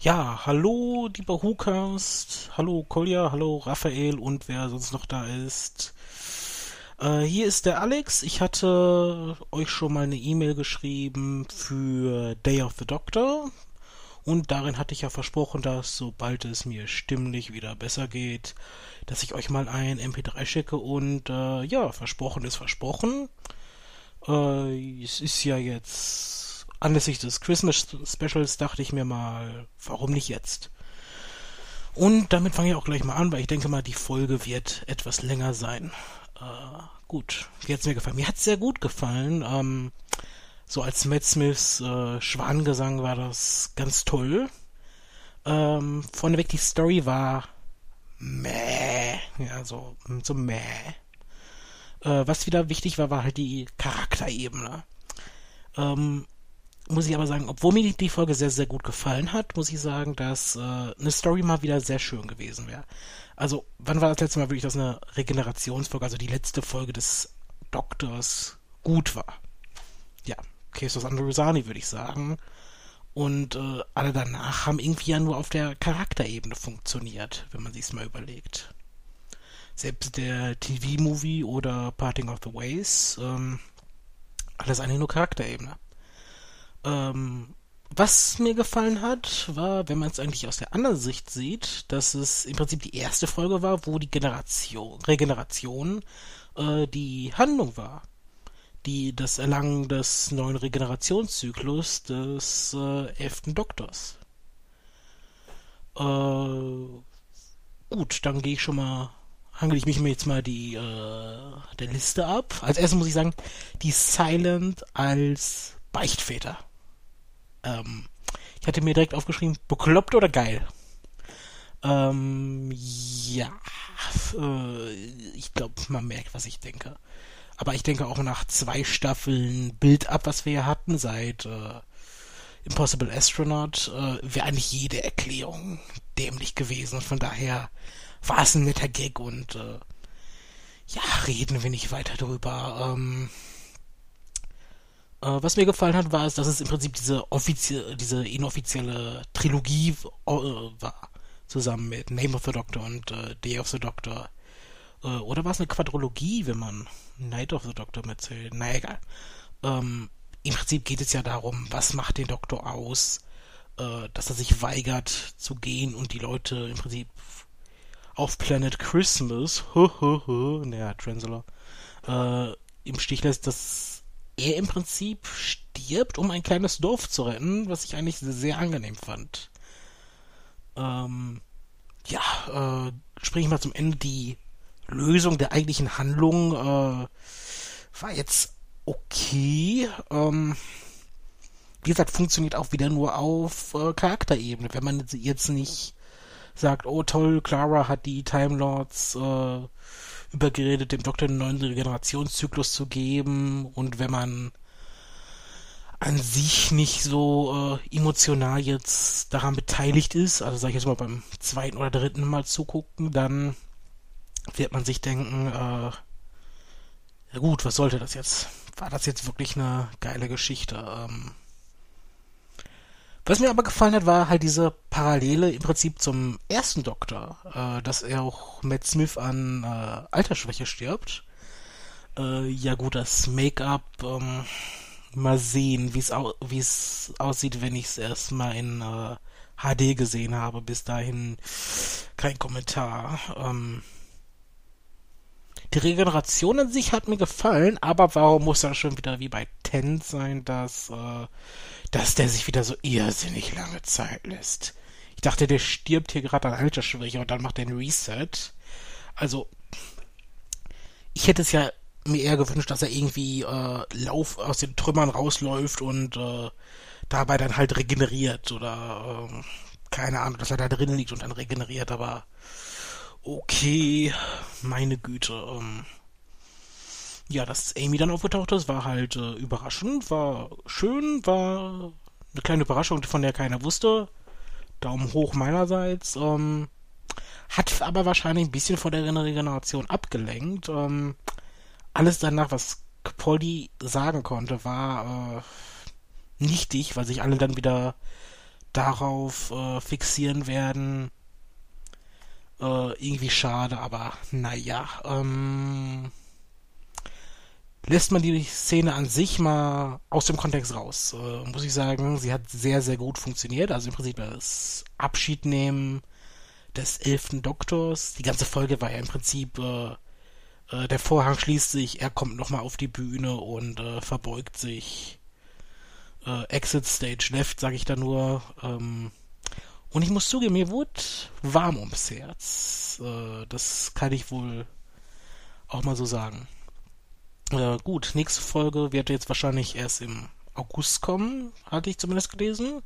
Ja, hallo, lieber Hukast. Hallo, Kolja. Hallo, Raphael und wer sonst noch da ist. Äh, hier ist der Alex. Ich hatte euch schon mal eine E-Mail geschrieben für Day of the Doctor. Und darin hatte ich ja versprochen, dass sobald es mir stimmlich wieder besser geht, dass ich euch mal ein MP3 schicke. Und äh, ja, versprochen ist versprochen. Äh, es ist ja jetzt anlässlich des Christmas Specials dachte ich mir mal, warum nicht jetzt? Und damit fange ich auch gleich mal an, weil ich denke mal, die Folge wird etwas länger sein. Äh, gut, wie hat's mir gefallen? Mir hat's sehr gut gefallen. Ähm, so als Matt Smiths äh, Schwanengesang war das ganz toll. Ähm, vorneweg die Story war meh, ja so so meh. Äh, was wieder wichtig war, war halt die Charakterebene. Ähm, muss ich aber sagen, obwohl mir die- Folge sehr, sehr gut gefallen hat, muss ich sagen, dass äh, eine Story mal wieder sehr schön gewesen wäre. Also, wann war das letzte Mal wirklich, dass eine Regenerationsfolge, also die letzte Folge des Doktors, gut war? Ja, of Androsani, würde ich sagen. Und äh, alle danach haben irgendwie ja nur auf der Charakterebene funktioniert, wenn man sich's mal überlegt. Selbst der TV-Movie oder Parting of the Ways, ähm, alles eigentlich nur Charakterebene. Ähm, was mir gefallen hat, war, wenn man es eigentlich aus der anderen Sicht sieht, dass es im Prinzip die erste Folge war, wo die Generation, Regeneration äh, die Handlung war. Die, das Erlangen des neuen Regenerationszyklus des äh, elften Doktors. Äh, gut, dann gehe ich schon mal, hangel ich mich mir jetzt mal die äh, der Liste ab. Als erstes muss ich sagen, die Silent als Beichtväter. Ähm, ich hatte mir direkt aufgeschrieben, bekloppt oder geil? Ähm, ja, äh, ich glaube, man merkt, was ich denke. Aber ich denke auch nach zwei Staffeln Bild ab, was wir hier hatten, seit äh, Impossible Astronaut, äh, wäre eigentlich jede Erklärung dämlich gewesen. Von daher war es ein netter Gag und äh, ja, reden wir nicht weiter drüber. Ähm, äh, was mir gefallen hat, war es, dass es im Prinzip diese offizielle, diese inoffizielle Trilogie äh, war. Zusammen mit Name of the Doctor und äh, Day of the Doctor. Äh, oder war es eine Quadrologie, wenn man Night of the Doctor mitzählt? Na egal. Ähm, Im Prinzip geht es ja darum, was macht den Doktor aus, äh, dass er sich weigert zu gehen und die Leute im Prinzip auf Planet Christmas, naja, Translator, äh, im Stich lässt, dass er im Prinzip stirbt, um ein kleines Dorf zu retten, was ich eigentlich sehr angenehm fand. Ähm, ja, äh, sprich mal zum Ende, die Lösung der eigentlichen Handlung äh, war jetzt okay. Ähm, wie gesagt, funktioniert auch wieder nur auf äh, Charakterebene. Wenn man jetzt nicht sagt, oh toll, Clara hat die Time Lords äh, übergeredet, dem Doktor einen neuen Regenerationszyklus zu geben und wenn man an sich nicht so äh, emotional jetzt daran beteiligt ist, also sag ich jetzt mal beim zweiten oder dritten Mal zugucken, dann wird man sich denken, äh, ja gut, was sollte das jetzt? War das jetzt wirklich eine geile Geschichte? Ähm, was mir aber gefallen hat, war halt diese Parallele im Prinzip zum ersten Doktor, äh, dass er auch Matt Smith an äh, Altersschwäche stirbt. Äh, ja gut, das Make-up, ähm, mal sehen, wie es au aussieht, wenn ich es erstmal in äh, HD gesehen habe. Bis dahin kein Kommentar. Ähm, die Regeneration an sich hat mir gefallen, aber warum muss er schon wieder wie bei Ten sein, dass äh, dass der sich wieder so irrsinnig lange Zeit lässt. Ich dachte, der stirbt hier gerade an Altersschwäche und dann macht er einen Reset. Also, ich hätte es ja mir eher gewünscht, dass er irgendwie äh, Lauf aus den Trümmern rausläuft und äh, dabei dann halt regeneriert oder äh, keine Ahnung, dass er da drin liegt und dann regeneriert, aber okay, meine Güte. Ähm, ja, dass Amy dann aufgetaucht ist, war halt äh, überraschend, war schön, war eine kleine Überraschung, von der keiner wusste. Daumen hoch meinerseits. Ähm, hat aber wahrscheinlich ein bisschen von der Regeneration abgelenkt. Ähm, alles danach, was Polly sagen konnte, war äh, nichtig, weil sich alle dann wieder darauf äh, fixieren werden. Äh, irgendwie schade, aber naja. Ähm, lässt man die Szene an sich mal aus dem Kontext raus. Äh, muss ich sagen, sie hat sehr, sehr gut funktioniert. Also im Prinzip das Abschiednehmen des elften Doktors. Die ganze Folge war ja im Prinzip, äh, äh, der Vorhang schließt sich, er kommt nochmal auf die Bühne und äh, verbeugt sich. Äh, Exit Stage Left, sage ich da nur. Ähm, und ich muss zugeben, mir wurde warm ums Herz. Äh, das kann ich wohl auch mal so sagen. Äh, gut, nächste Folge wird jetzt wahrscheinlich erst im August kommen, hatte ich zumindest gelesen.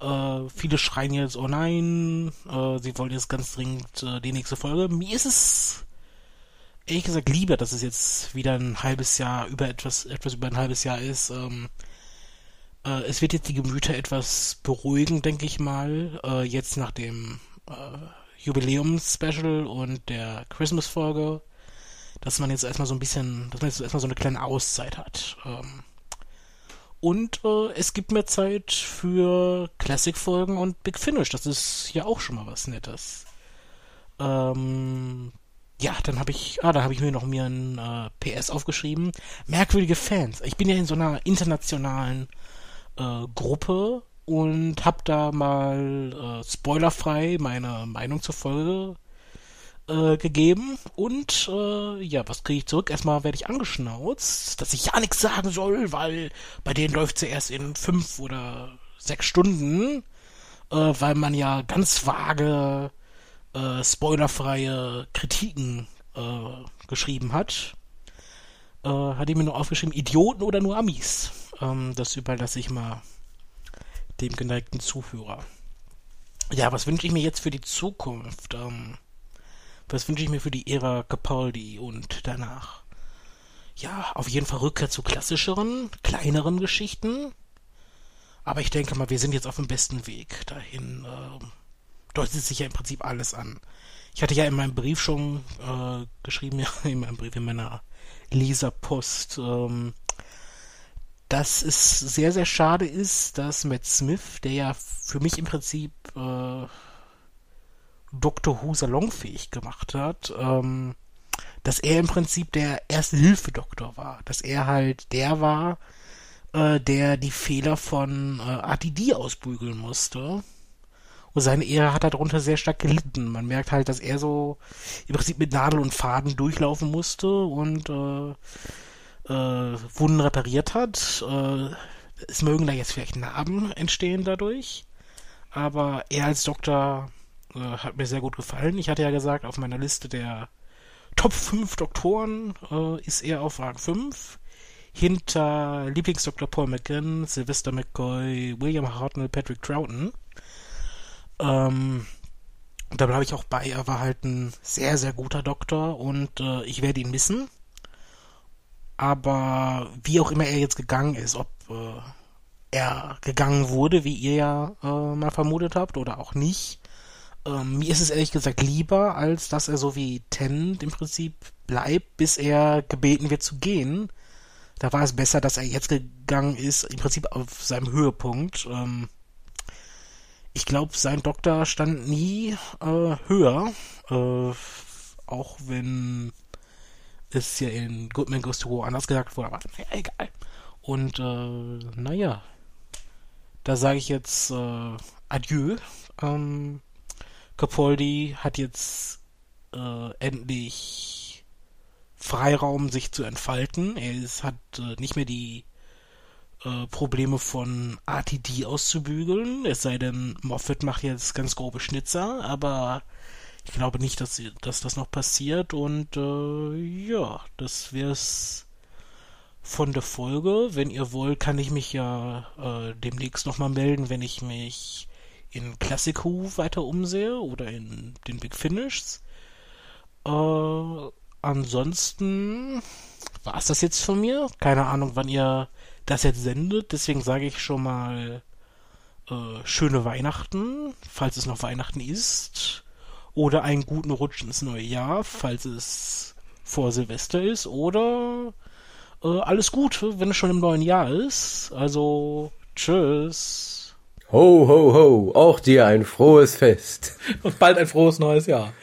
Äh, viele schreien jetzt, oh nein, äh, sie wollen jetzt ganz dringend äh, die nächste Folge. Mir ist es ehrlich gesagt lieber, dass es jetzt wieder ein halbes Jahr, über etwas, etwas über ein halbes Jahr ist. Ähm, äh, es wird jetzt die Gemüter etwas beruhigen, denke ich mal, äh, jetzt nach dem äh, Jubiläums-Special und der Christmas-Folge dass man jetzt erstmal so ein bisschen, dass man jetzt erstmal so eine kleine Auszeit hat. Ähm, und äh, es gibt mehr Zeit für Classic-Folgen und Big Finish. Das ist ja auch schon mal was Nettes. Ähm, ja, dann habe ich, ah, da habe ich mir noch mir ein äh, PS aufgeschrieben. Merkwürdige Fans. Ich bin ja in so einer internationalen äh, Gruppe und habe da mal äh, spoilerfrei meine Meinung zur Folge äh, gegeben und äh, ja, was kriege ich zurück? Erstmal werde ich angeschnauzt, dass ich ja nichts sagen soll, weil bei denen läuft sie erst in fünf oder sechs Stunden, äh, weil man ja ganz vage äh, spoilerfreie Kritiken äh, geschrieben hat. Äh, hat ihm nur aufgeschrieben, Idioten oder nur Amis. Ähm, das überlasse ich mal dem geneigten Zuhörer. Ja, was wünsche ich mir jetzt für die Zukunft? Ähm, was wünsche ich mir für die Ära Capaldi und danach? Ja, auf jeden Fall Rückkehr zu klassischeren, kleineren Geschichten. Aber ich denke mal, wir sind jetzt auf dem besten Weg dahin. Äh, deutet sich ja im Prinzip alles an. Ich hatte ja in meinem Brief schon äh, geschrieben, [LAUGHS] ja, in meinem Brief, in meiner Leserpost, ähm, dass es sehr, sehr schade ist, dass Matt Smith, der ja für mich im Prinzip äh, Dr. Who salonfähig gemacht hat, ähm, dass er im Prinzip der Erste-Hilfe-Doktor war. Dass er halt der war, äh, der die Fehler von äh, ATD ausbügeln musste. Und seine Ehre hat darunter sehr stark gelitten. Man merkt halt, dass er so im Prinzip mit Nadel und Faden durchlaufen musste und äh, äh, Wunden repariert hat. Äh, es mögen da jetzt vielleicht Narben entstehen dadurch. Aber er als Doktor äh, hat mir sehr gut gefallen. Ich hatte ja gesagt, auf meiner Liste der Top 5 Doktoren äh, ist er auf Rang 5. Hinter Lieblingsdoktor Paul McGinn, Sylvester McCoy, William Hartnell, Patrick Troughton. Ähm, da bleibe ich auch bei. Er war halt ein sehr, sehr guter Doktor und äh, ich werde ihn missen. Aber wie auch immer er jetzt gegangen ist, ob äh, er gegangen wurde, wie ihr ja äh, mal vermutet habt, oder auch nicht, ähm, mir ist es ehrlich gesagt lieber, als dass er so wie Tennant im Prinzip bleibt, bis er gebeten wird zu gehen. Da war es besser, dass er jetzt gegangen ist, im Prinzip auf seinem Höhepunkt. Ähm, ich glaube, sein Doktor stand nie äh, höher, äh, auch wenn es ja in Goodman Goes to War anders gesagt wurde, aber naja, egal. Und äh, naja, da sage ich jetzt äh, Adieu. Ähm, Capaldi hat jetzt äh, endlich Freiraum, sich zu entfalten. Er ist, hat äh, nicht mehr die äh, Probleme von ATD auszubügeln. Es sei denn, Moffat macht jetzt ganz grobe Schnitzer, aber ich glaube nicht, dass, dass das noch passiert. Und äh, ja, das wäre es von der Folge. Wenn ihr wollt, kann ich mich ja äh, demnächst nochmal melden, wenn ich mich in Classic Who weiter umsehe oder in den Big Finishes. Äh, ansonsten war es das jetzt von mir. Keine Ahnung, wann ihr das jetzt sendet. Deswegen sage ich schon mal äh, schöne Weihnachten, falls es noch Weihnachten ist. Oder einen guten Rutsch ins neue Jahr, falls es vor Silvester ist. Oder äh, alles Gute, wenn es schon im neuen Jahr ist. Also, tschüss. Ho, ho, ho, auch dir ein frohes Fest. Und bald ein frohes neues Jahr.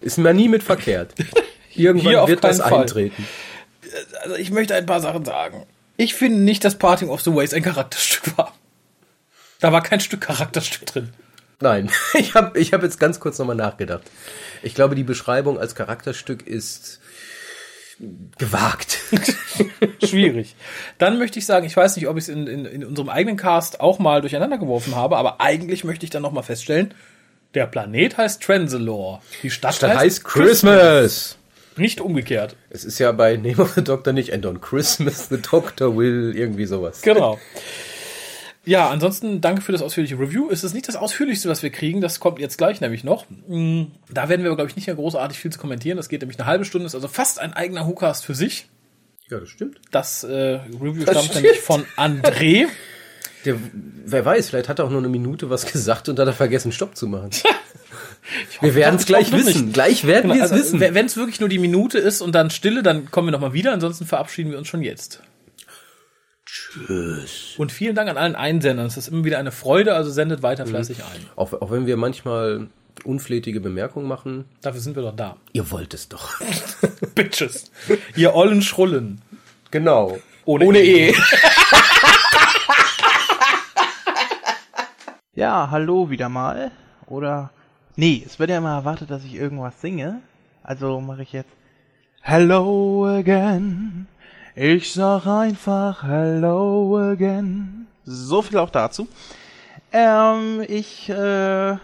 Ist mir nie mit verkehrt. [LAUGHS] Irgendwann wird das Fall. eintreten. Also ich möchte ein paar Sachen sagen. Ich finde nicht, dass Parting of the Ways ein Charakterstück war. Da war kein Stück Charakterstück drin. Nein, [LAUGHS] ich habe ich hab jetzt ganz kurz nochmal nachgedacht. Ich glaube, die Beschreibung als Charakterstück ist gewagt. [LAUGHS] Schwierig. Dann möchte ich sagen, ich weiß nicht, ob ich es in, in, in unserem eigenen Cast auch mal durcheinander geworfen habe, aber eigentlich möchte ich dann nochmal feststellen, der Planet heißt Transalore. Die Stadt, Stadt heißt, heißt Christmas. Christmas. Nicht umgekehrt. Es ist ja bei Name of the Doctor nicht And on Christmas the Doctor will irgendwie sowas. Genau. [LAUGHS] Ja, ansonsten danke für das ausführliche Review. Es ist nicht das ausführlichste, was wir kriegen. Das kommt jetzt gleich nämlich noch. Mm, da werden wir, glaube ich, nicht mehr großartig viel zu kommentieren. Das geht nämlich eine halbe Stunde. Ist also fast ein eigener WhoCast für sich. Ja, das stimmt. Das äh, Review das stammt nämlich von André. Der, wer weiß, vielleicht hat er auch nur eine Minute was gesagt und hat er vergessen, Stopp zu machen. [LAUGHS] wir werden es gleich wissen. Nicht. Gleich werden genau, wir es also, wissen. Wenn es wirklich nur die Minute ist und dann Stille, dann kommen wir nochmal wieder. Ansonsten verabschieden wir uns schon jetzt. Tschüss. Und vielen Dank an allen Einsendern. Es ist immer wieder eine Freude, also sendet weiter mhm. fleißig ein. Auch, auch wenn wir manchmal unflätige Bemerkungen machen. Dafür sind wir doch da. Ihr wollt es doch. [LAUGHS] Bitches. Ihr ollen Schrullen. Genau. Ohne, Ohne E. [LAUGHS] ja, hallo wieder mal. Oder. Nee, es wird ja immer erwartet, dass ich irgendwas singe. Also mache ich jetzt. Hello again. Ich sag einfach Hello again. So viel auch dazu. Ähm, ich äh,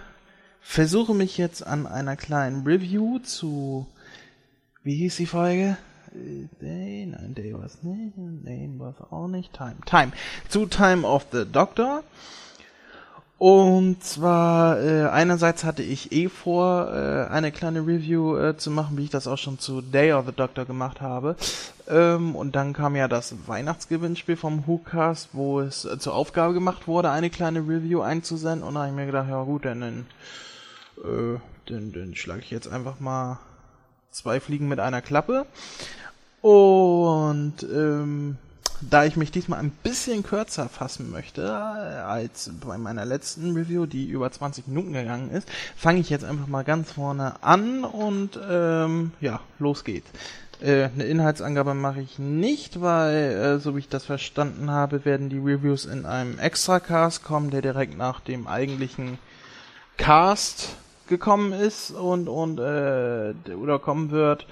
versuche mich jetzt an einer kleinen Review zu. Wie hieß die Folge? Day, nein, Day was nicht, Name was auch nicht, Time, Time. Zu Time of the Doctor. Und zwar, äh, einerseits hatte ich eh vor, äh, eine kleine Review äh, zu machen, wie ich das auch schon zu Day of the Doctor gemacht habe. Ähm, und dann kam ja das Weihnachtsgewinnspiel vom WhoCast, wo es äh, zur Aufgabe gemacht wurde, eine kleine Review einzusenden. Und da habe ich mir gedacht, ja gut, dann, dann, äh, dann, dann schlage ich jetzt einfach mal zwei Fliegen mit einer Klappe. Und ähm, da ich mich diesmal ein bisschen kürzer fassen möchte äh, als bei meiner letzten Review, die über 20 Minuten gegangen ist, fange ich jetzt einfach mal ganz vorne an und ähm, ja, los geht's. Äh, eine Inhaltsangabe mache ich nicht, weil, äh, so wie ich das verstanden habe, werden die Reviews in einem Extra-Cast kommen, der direkt nach dem eigentlichen Cast gekommen ist und und äh, oder kommen wird.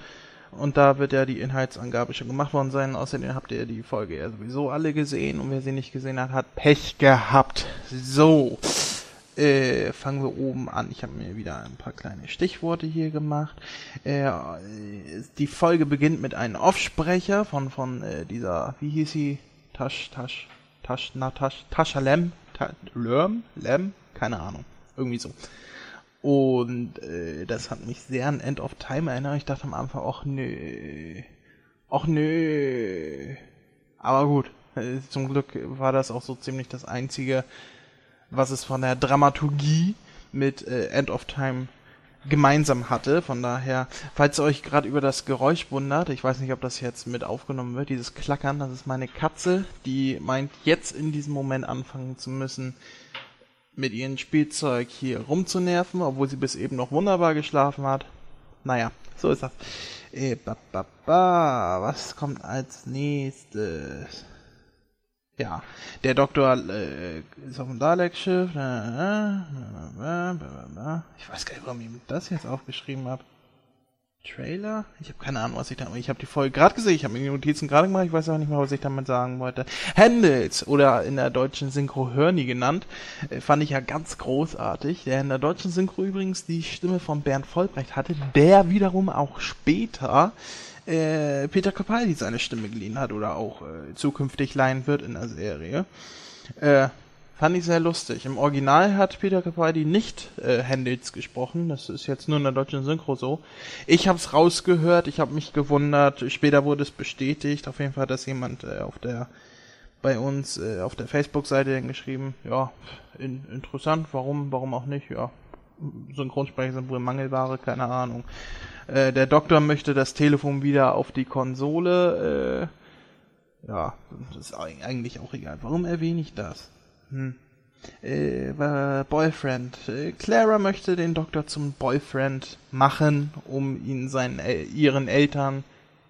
Und da wird ja die Inhaltsangabe schon gemacht worden sein. Außerdem habt ihr die Folge ja sowieso alle gesehen. Und wer sie nicht gesehen hat, hat Pech gehabt. So. Äh, fangen wir oben an. Ich habe mir wieder ein paar kleine Stichworte hier gemacht. Äh, die Folge beginnt mit einem Offsprecher von, von äh, dieser, wie hieß sie? Tasch, Tasch, Tasch, na, Tasch, Taschalem, Ta Lörm, Lem, keine Ahnung. Irgendwie so. Und äh, das hat mich sehr an End of Time erinnert. Ich dachte am Anfang, ach nö, ach nö. Aber gut, äh, zum Glück war das auch so ziemlich das Einzige, was es von der Dramaturgie mit äh, End of Time gemeinsam hatte. Von daher, falls ihr euch gerade über das Geräusch wundert, ich weiß nicht, ob das jetzt mit aufgenommen wird, dieses Klackern, das ist meine Katze, die meint jetzt in diesem Moment anfangen zu müssen, mit ihrem Spielzeug hier rumzunerven, obwohl sie bis eben noch wunderbar geschlafen hat. Naja, so ist das. Äh, ba, ba, ba. Was kommt als nächstes? Ja, der Doktor äh, ist auf dem Dalek-Schiff. Ich weiß gar nicht, warum ich das jetzt aufgeschrieben habe. Trailer? Ich habe keine Ahnung, was ich da. Ich habe die Folge gerade gesehen, ich habe mir die Notizen gerade gemacht, ich weiß auch nicht mehr, was ich damit sagen wollte. Handels oder in der deutschen Synchro Hörni genannt, äh, fand ich ja ganz großartig. Der in der deutschen Synchro übrigens die Stimme von Bernd Vollbrecht hatte, der wiederum auch später äh, Peter Capaldi seine Stimme geliehen hat oder auch äh, zukünftig leihen wird in der Serie. Äh, Fand ich sehr lustig. Im Original hat Peter Capaldi nicht äh, Handels gesprochen. Das ist jetzt nur in der deutschen Synchro so. Ich habe es rausgehört, ich habe mich gewundert. Später wurde es bestätigt. Auf jeden Fall hat das jemand äh, auf der bei uns äh, auf der Facebook-Seite geschrieben. Ja, in, interessant. Warum, warum auch nicht? Ja, Synchronsprecher sind wohl Mangelware, keine Ahnung. Äh, der Doktor möchte das Telefon wieder auf die Konsole. Äh, ja, das ist eigentlich auch egal. Warum erwähne ich das? Hm. Äh, Boyfriend. Äh, Clara möchte den Doktor zum Boyfriend machen, um ihn seinen, äh, ihren Eltern,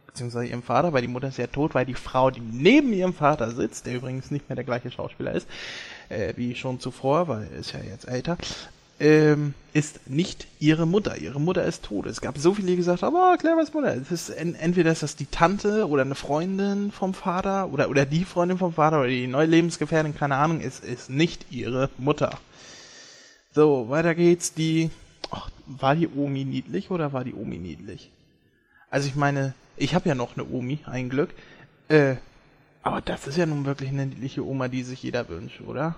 beziehungsweise ihrem Vater, weil die Mutter ist ja tot, weil die Frau, die neben ihrem Vater sitzt, der übrigens nicht mehr der gleiche Schauspieler ist, äh, wie schon zuvor, weil er ist ja jetzt älter, ähm, ist nicht ihre Mutter. Ihre Mutter ist tot. Es gab so viele, die gesagt haben, oh, Claras Mutter. Es ist, entweder ist das die Tante oder eine Freundin vom Vater oder, oder die Freundin vom Vater oder die neue Lebensgefährtin, keine Ahnung. Es ist nicht ihre Mutter. So, weiter geht's. Die, ach, war die Omi niedlich oder war die Omi niedlich? Also ich meine, ich habe ja noch eine Omi, ein Glück. Äh, aber das ist ja nun wirklich eine niedliche Oma, die sich jeder wünscht, oder?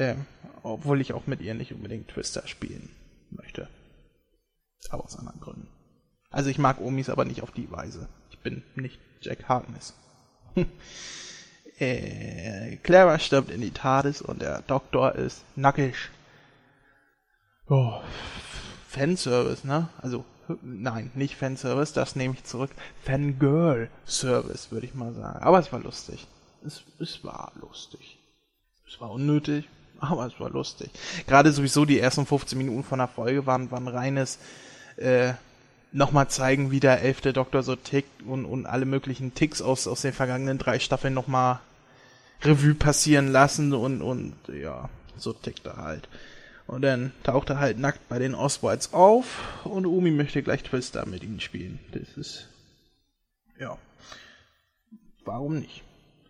Ähm, obwohl ich auch mit ihr nicht unbedingt Twister spielen möchte. Aber aus anderen Gründen. Also ich mag Omis aber nicht auf die Weise. Ich bin nicht Jack Harkness. [LAUGHS] äh, Clara stirbt in die TARDIS und der Doktor ist nackig. Oh, Fanservice, ne? Also, nein, nicht Fanservice, das nehme ich zurück. Fangirl-Service, würde ich mal sagen. Aber es war lustig. Es, es war lustig. Es war unnötig, [LAUGHS] Aber es war lustig. Gerade sowieso die ersten 15 Minuten von der Folge waren, waren reines äh, nochmal zeigen, wie der elfte Doktor so tickt und, und alle möglichen Ticks aus, aus den vergangenen drei Staffeln nochmal Revue passieren lassen und, und ja, so tickt er halt. Und dann taucht er halt nackt bei den Oswalds auf und Umi möchte gleich Twister mit ihm spielen. Das ist, ja, warum nicht?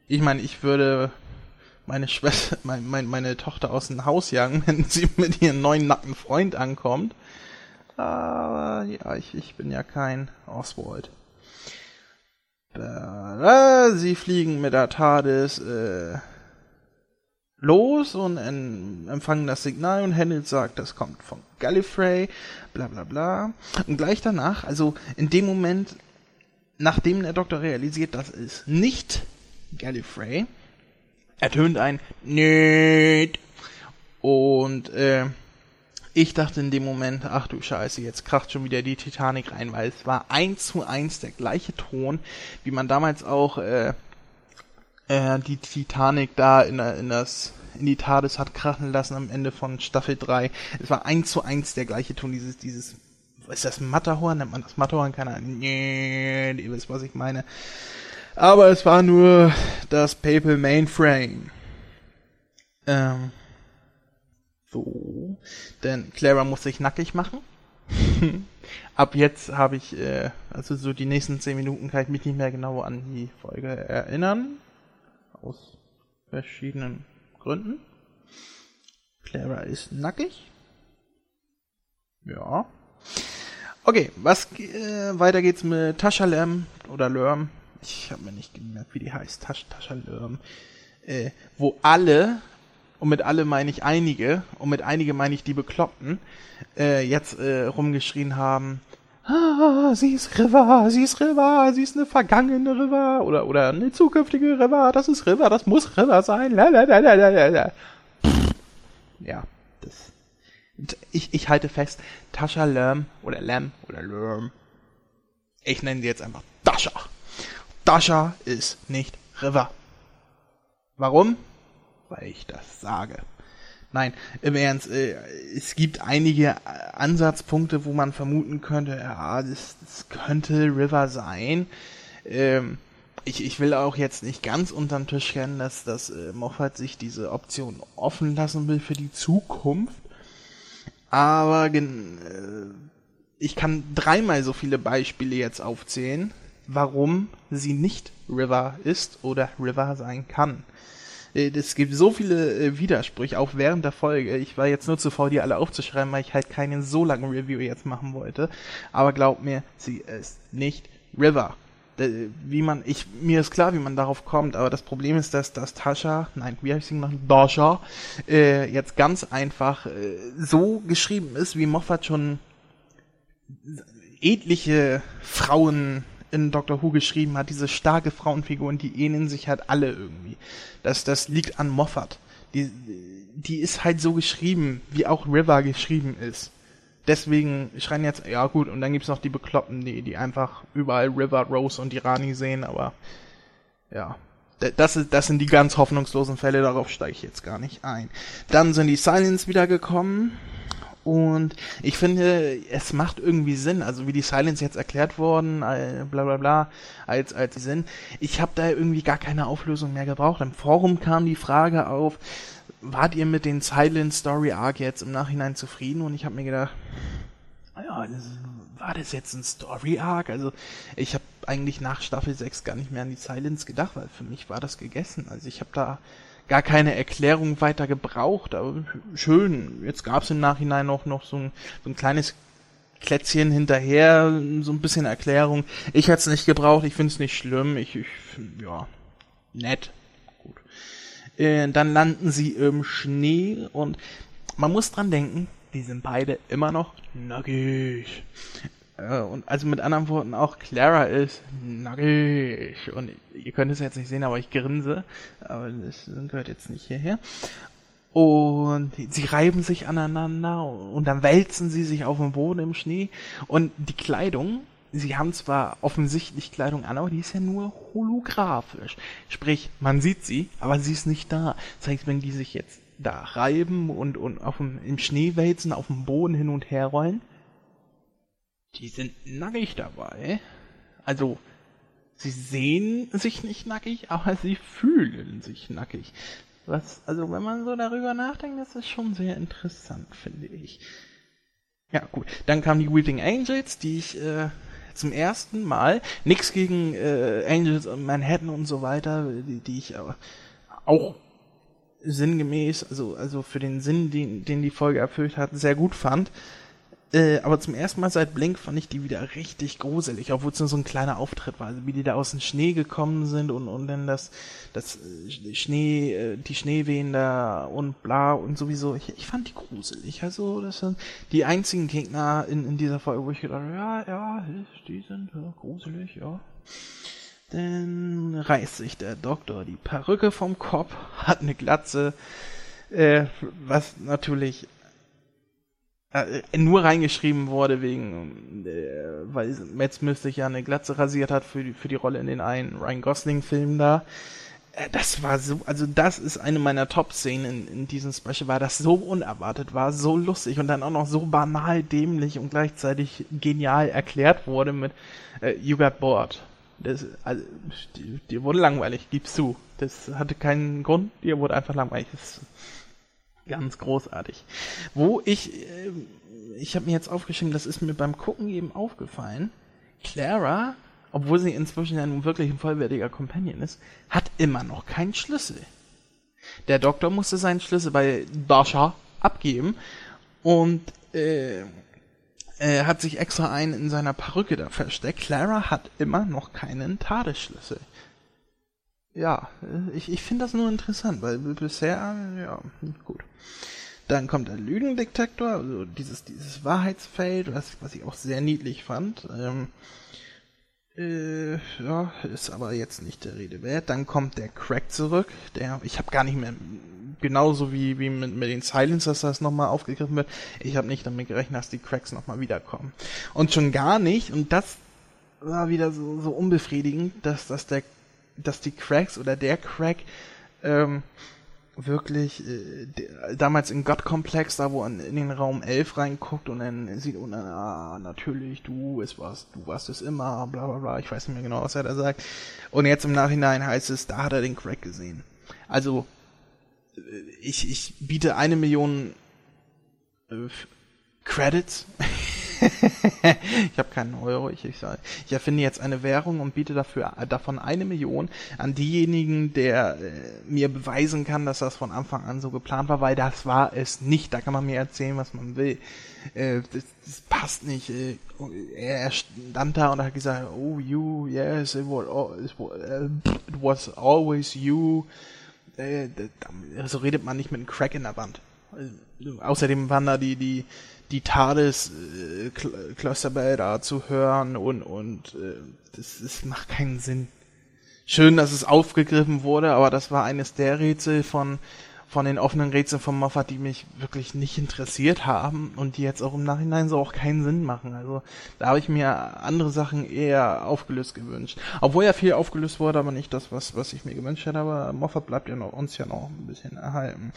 Ich meine, ich würde meine Schwester, mein, mein, meine Tochter aus dem Haus jagen, [LAUGHS] wenn sie mit ihrem neuen nackten Freund ankommt. Aber ja, ich, ich bin ja kein Oswald. Sie fliegen mit der TARDIS äh, los und empfangen das Signal und Handel sagt, das kommt von Gallifrey, bla bla bla. Und gleich danach, also in dem Moment, nachdem der Doktor realisiert, das ist nicht Gallifrey, ertönt ein Nöd. Und äh, ich dachte in dem Moment, ach du Scheiße, jetzt kracht schon wieder die Titanic rein, weil es war eins zu eins der gleiche Ton, wie man damals auch äh, äh, die Titanic da in, in das in die TARDIS hat krachen lassen am Ende von Staffel 3. Es war eins zu eins der gleiche Ton, dieses, dieses, ist das Matterhorn? Nennt man das Matterhorn? Keine Ahnung. Ihr wisst, was ich meine. Aber es war nur das Papal Mainframe. Ähm, so. Denn Clara muss sich nackig machen. [LAUGHS] Ab jetzt habe ich, äh, also so die nächsten zehn Minuten kann ich mich nicht mehr genau an die Folge erinnern. Aus verschiedenen Gründen. Clara ist nackig. Ja. Okay, was äh, weiter geht's mit Tascha Lerm oder Lörm. Ich habe mir nicht gemerkt, wie die heißt. Tasch, Tascha Lörm. Äh, wo alle und mit alle meine ich einige, und mit einige meine ich die Bekloppten, äh, jetzt äh, rumgeschrien haben, ah, sie ist River, sie ist River, sie ist eine vergangene River oder oder eine zukünftige River, das ist River, das muss River sein. Lalalala. Ja, das. Ich, ich halte fest, Tascha Lerm oder Lam oder Lerm. Ich nenne sie jetzt einfach Dasha. Dasha ist nicht River. Warum? weil ich das sage. Nein, im Ernst, äh, es gibt einige Ansatzpunkte, wo man vermuten könnte, ja, das, das könnte River sein. Ähm, ich, ich will auch jetzt nicht ganz unterm Tisch kennen, dass, dass äh, Moffat sich diese Option offen lassen will für die Zukunft. Aber äh, ich kann dreimal so viele Beispiele jetzt aufzählen, warum sie nicht River ist oder River sein kann. Äh, es gibt so viele äh, Widersprüche, auch während der Folge. Ich war jetzt nur zu faul, die alle aufzuschreiben, weil ich halt keinen so langen Review jetzt machen wollte. Aber glaubt mir, sie ist nicht River. Wie man, ich, mir ist klar, wie man darauf kommt, aber das Problem ist, dass, dass Tascha, nein, wie ich sie genannt? Dasha, äh, jetzt ganz einfach äh, so geschrieben ist, wie Moffat schon etliche Frauen in Doctor Who geschrieben hat, diese starke Frauenfiguren, die ähneln sich halt alle irgendwie. Das, das liegt an Moffat. Die, die ist halt so geschrieben, wie auch River geschrieben ist. Deswegen schreien jetzt, ja gut, und dann gibt's noch die Bekloppten, die, die einfach überall River, Rose und die Rani sehen, aber ja. Das, ist, das sind die ganz hoffnungslosen Fälle, darauf steige ich jetzt gar nicht ein. Dann sind die Silence wieder gekommen und ich finde, es macht irgendwie Sinn, also wie die Silence jetzt erklärt worden, bla bla bla, als, als Sinn. Ich habe da irgendwie gar keine Auflösung mehr gebraucht. Im Forum kam die Frage auf, wart ihr mit den Silent Story Arc jetzt im Nachhinein zufrieden? Und ich habe mir gedacht, ja, war das jetzt ein Story Arc? Also ich habe eigentlich nach Staffel 6 gar nicht mehr an die Silence gedacht, weil für mich war das gegessen. Also ich habe da gar keine Erklärung weiter gebraucht, aber schön. Jetzt gab es im Nachhinein auch noch so ein, so ein kleines Klätzchen hinterher, so ein bisschen Erklärung. Ich hätte es nicht gebraucht, ich finde es nicht schlimm. Ich, ich ja, nett. Gut. Äh, dann landen sie im Schnee und man muss dran denken, die sind beide immer noch nackig. Äh, und also mit anderen Worten auch Clara ist nackig. Und ihr könnt es jetzt nicht sehen, aber ich grinse. Aber das gehört jetzt nicht hierher. Und sie reiben sich aneinander und dann wälzen sie sich auf dem Boden im Schnee. Und die Kleidung, sie haben zwar offensichtlich Kleidung an, aber die ist ja nur holographisch. Sprich, man sieht sie, aber sie ist nicht da. Das heißt, wenn die sich jetzt da reiben und, und auf dem, im Schnee wälzen, auf dem Boden hin und her rollen. Die sind nackig dabei. Also, sie sehen sich nicht nackig, aber sie fühlen sich nackig. Was, also wenn man so darüber nachdenkt, das ist schon sehr interessant, finde ich. Ja, gut. Dann kamen die Weeping Angels, die ich äh, zum ersten Mal, nix gegen äh, Angels und Manhattan und so weiter, die, die ich aber auch sinngemäß, also, also für den Sinn, den, den die Folge erfüllt hat, sehr gut fand. Äh, aber zum ersten Mal seit Blink fand ich die wieder richtig gruselig, obwohl es nur so ein kleiner Auftritt war. Also wie die da aus dem Schnee gekommen sind und, und dann das, das äh, Schnee, äh, die Schneewehen da und bla und sowieso. Ich, ich fand die gruselig. Also das sind die einzigen Gegner in, in dieser Folge, wo ich gedacht habe, ja, ja, die sind ja, gruselig, ja. Dann reißt sich der Doktor die Perücke vom Kopf, hat eine Glatze, äh, was natürlich äh, nur reingeschrieben wurde wegen, äh, weil Matt Smith sich ja eine Glatze rasiert hat für die, für die Rolle in den einen Ryan Gosling-Film da. Äh, das war so, also das ist eine meiner Top-Szenen in, in diesem Special, weil das so unerwartet war, so lustig und dann auch noch so banal dämlich und gleichzeitig genial erklärt wurde mit äh, You got bored. Das, also, die wurde langweilig, gibst du. Das hatte keinen Grund, die wurde einfach langweilig. Das, Ganz großartig. Wo ich, äh, ich habe mir jetzt aufgeschrieben, das ist mir beim Gucken eben aufgefallen. Clara, obwohl sie inzwischen ja nun wirklich ein vollwertiger Companion ist, hat immer noch keinen Schlüssel. Der Doktor musste seinen Schlüssel bei Dasha abgeben und äh, er hat sich extra einen in seiner Perücke da versteckt. Clara hat immer noch keinen Tadeschlüssel. Ja, ich, ich finde das nur interessant, weil bisher, ja, gut. Dann kommt der Lügendetektor, also dieses, dieses Wahrheitsfeld, was, was ich auch sehr niedlich fand. Ähm, äh, ja, ist aber jetzt nicht der Rede wert. Dann kommt der Crack zurück, der, ich habe gar nicht mehr, genauso wie, wie mit, mit den Silencers das nochmal aufgegriffen wird, ich habe nicht damit gerechnet, dass die Cracks nochmal wiederkommen. Und schon gar nicht, und das war wieder so, so unbefriedigend, dass, dass der dass die Cracks oder der Crack ähm, wirklich äh, damals in Gottkomplex, da wo er in den Raum 11 reinguckt und dann sieht und dann, ah, natürlich, du, es warst, du warst es immer, bla bla bla, ich weiß nicht mehr genau, was er da sagt. Und jetzt im Nachhinein heißt es, da hat er den Crack gesehen. Also, äh, ich, ich biete eine Million äh, Credits [LAUGHS] [LAUGHS] ich habe keinen Euro. Ich, ich, ich erfinde jetzt eine Währung und biete dafür davon eine Million an diejenigen, der äh, mir beweisen kann, dass das von Anfang an so geplant war, weil das war es nicht. Da kann man mir erzählen, was man will. Äh, das, das, passt nicht. Äh, er stand da und hat gesagt, oh you, yes, it was, uh, it was always you. Äh, so redet man nicht mit einem Crack in der Wand. Äh, außerdem waren da die, die, die TARDIS äh, Clusterbell da zu hören und und äh, das, das macht keinen Sinn. Schön, dass es aufgegriffen wurde, aber das war eines der Rätsel von von den offenen Rätseln von Moffat, die mich wirklich nicht interessiert haben und die jetzt auch im Nachhinein so auch keinen Sinn machen. Also da habe ich mir andere Sachen eher aufgelöst gewünscht. Obwohl ja viel aufgelöst wurde, aber nicht das, was, was ich mir gewünscht hätte. Aber Moffat bleibt ja noch, uns ja noch ein bisschen erhalten.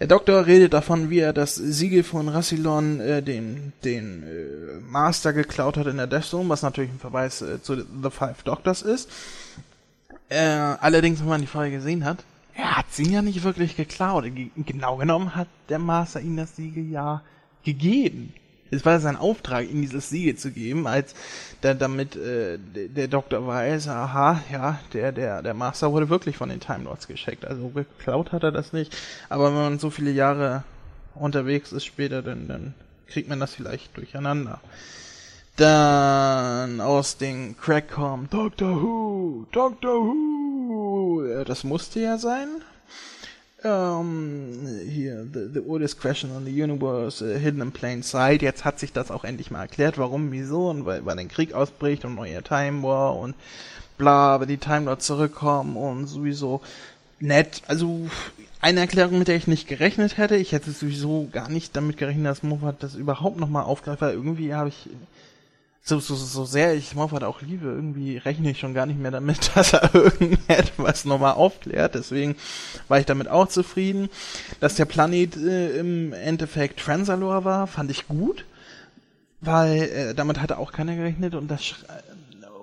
Der Doktor redet davon, wie er das Siegel von Rassilon äh, den, den äh, Master geklaut hat in der Death Zone, was natürlich ein Verweis äh, zu The Five Doctors ist. Äh, allerdings, wenn man die Folge gesehen hat, er hat sie ja nicht wirklich geklaut. Genau genommen hat der Master ihm das Siegel ja gegeben. Es war sein Auftrag, ihm dieses Siegel zu geben, als der, damit äh, der Doktor weiß, aha, ja, der, der, der Master wurde wirklich von den Time Lords gescheckt. Also geklaut hat er das nicht. Aber wenn man so viele Jahre unterwegs ist später, dann, dann kriegt man das vielleicht durcheinander. Dann aus den Crack kommt Doctor Who, Doctor Who. Das musste ja sein ähm, hier, the, the oldest question on the universe, uh, hidden in plain sight. Jetzt hat sich das auch endlich mal erklärt, warum, wieso und weil, weil ein Krieg ausbricht und neuer Time War und bla, wenn die Time Lords zurückkommen und sowieso nett. Also eine Erklärung, mit der ich nicht gerechnet hätte. Ich hätte sowieso gar nicht damit gerechnet, dass Moffat das überhaupt nochmal aufgreift, weil irgendwie habe ich so, so, so sehr ich Moffat auch liebe, irgendwie rechne ich schon gar nicht mehr damit, [LAUGHS] dass er irgendetwas nochmal aufklärt. Deswegen war ich damit auch zufrieden. Dass der Planet äh, im Endeffekt Transalor war, fand ich gut, weil äh, damit hatte auch keiner gerechnet und das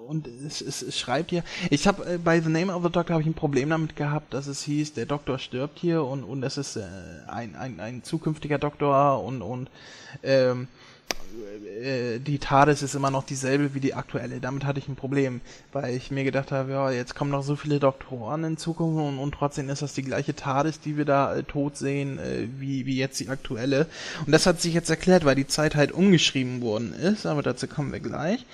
und es, es, es schreibt hier, ich habe äh, bei The Name of the Doctor habe ich ein Problem damit gehabt, dass es hieß, der Doktor stirbt hier und und es ist äh, ein, ein ein zukünftiger Doktor und und ähm, äh, die TARDIS ist immer noch dieselbe wie die aktuelle. Damit hatte ich ein Problem, weil ich mir gedacht habe, ja, jetzt kommen noch so viele Doktoren in Zukunft und, und trotzdem ist das die gleiche TARDIS, die wir da äh, tot sehen, äh, wie, wie jetzt die aktuelle. Und das hat sich jetzt erklärt, weil die Zeit halt umgeschrieben worden ist, aber dazu kommen wir gleich.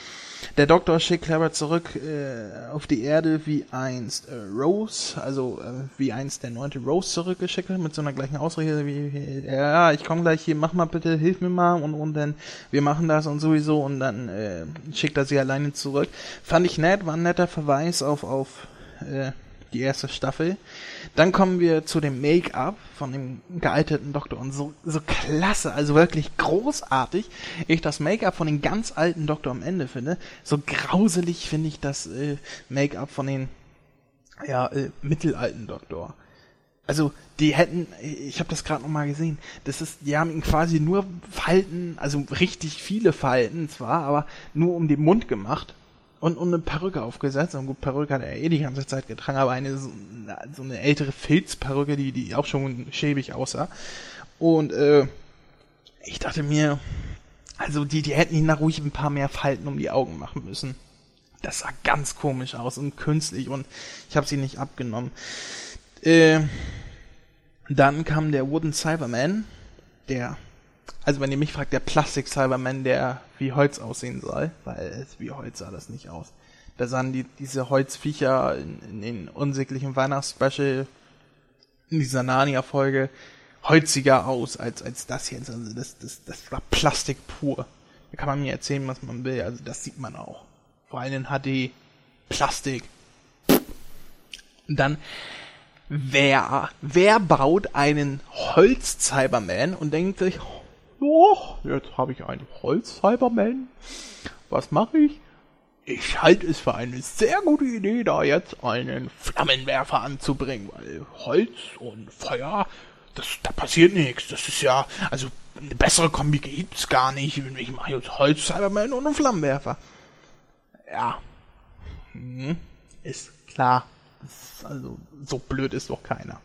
Der Doktor schickt Clever zurück äh, auf die Erde, wie einst äh, Rose, also äh, wie einst der neunte Rose zurückgeschickt hat, mit so einer gleichen Ausrede wie, ja, ich komme gleich hier, mach mal bitte, hilf mir mal und, und dann, wir machen das und sowieso und dann äh, schickt er sie alleine zurück. Fand ich nett, war ein netter Verweis auf, auf äh, die erste Staffel. Dann kommen wir zu dem Make-up von dem gealterten Doktor und so, so klasse, also wirklich großartig. Ich das Make-up von den ganz alten Doktor am Ende finde. So grauselig finde ich das äh, Make-up von den ja, äh, mittelalten Doktor. Also die hätten, ich habe das gerade noch mal gesehen. Das ist, die haben ihn quasi nur Falten, also richtig viele Falten zwar, aber nur um den Mund gemacht und, und eine Perücke aufgesetzt. Und gut, Perücke hat er eh die ganze Zeit getragen, aber eine so, so eine ältere Filzperücke, die, die auch schon schäbig aussah. Und äh, ich dachte mir, also die, die hätten ihn da ruhig ein paar mehr Falten um die Augen machen müssen. Das sah ganz komisch aus und künstlich und ich habe sie nicht abgenommen. Äh, dann kam der Wooden Cyberman, der also wenn ihr mich fragt, der Plastik-Cyberman, der wie Holz aussehen soll, weil wie Holz sah das nicht aus. Da sahen die, diese Holzviecher in, in den unsäglichen Weihnachtsspecial, in dieser Narnia-Folge, holziger aus als, als das jetzt. Also das, das, das war Plastik pur. Da kann man mir erzählen, was man will. Also das sieht man auch. Vor allem in HD. Plastik. Und dann, wer, wer baut einen Holz-Cyberman und denkt sich, oh, jetzt habe ich einen Holz-Cyberman. Was mache ich? Ich halte es für eine sehr gute Idee, da jetzt einen Flammenwerfer anzubringen, weil Holz und Feuer, das, da passiert nichts. Das ist ja, also eine bessere Kombi gibt's gar nicht. Ich mache jetzt Holz, Cyberman und einen Flammenwerfer. Ja. Hm, ist klar. Ist also, so blöd ist doch keiner.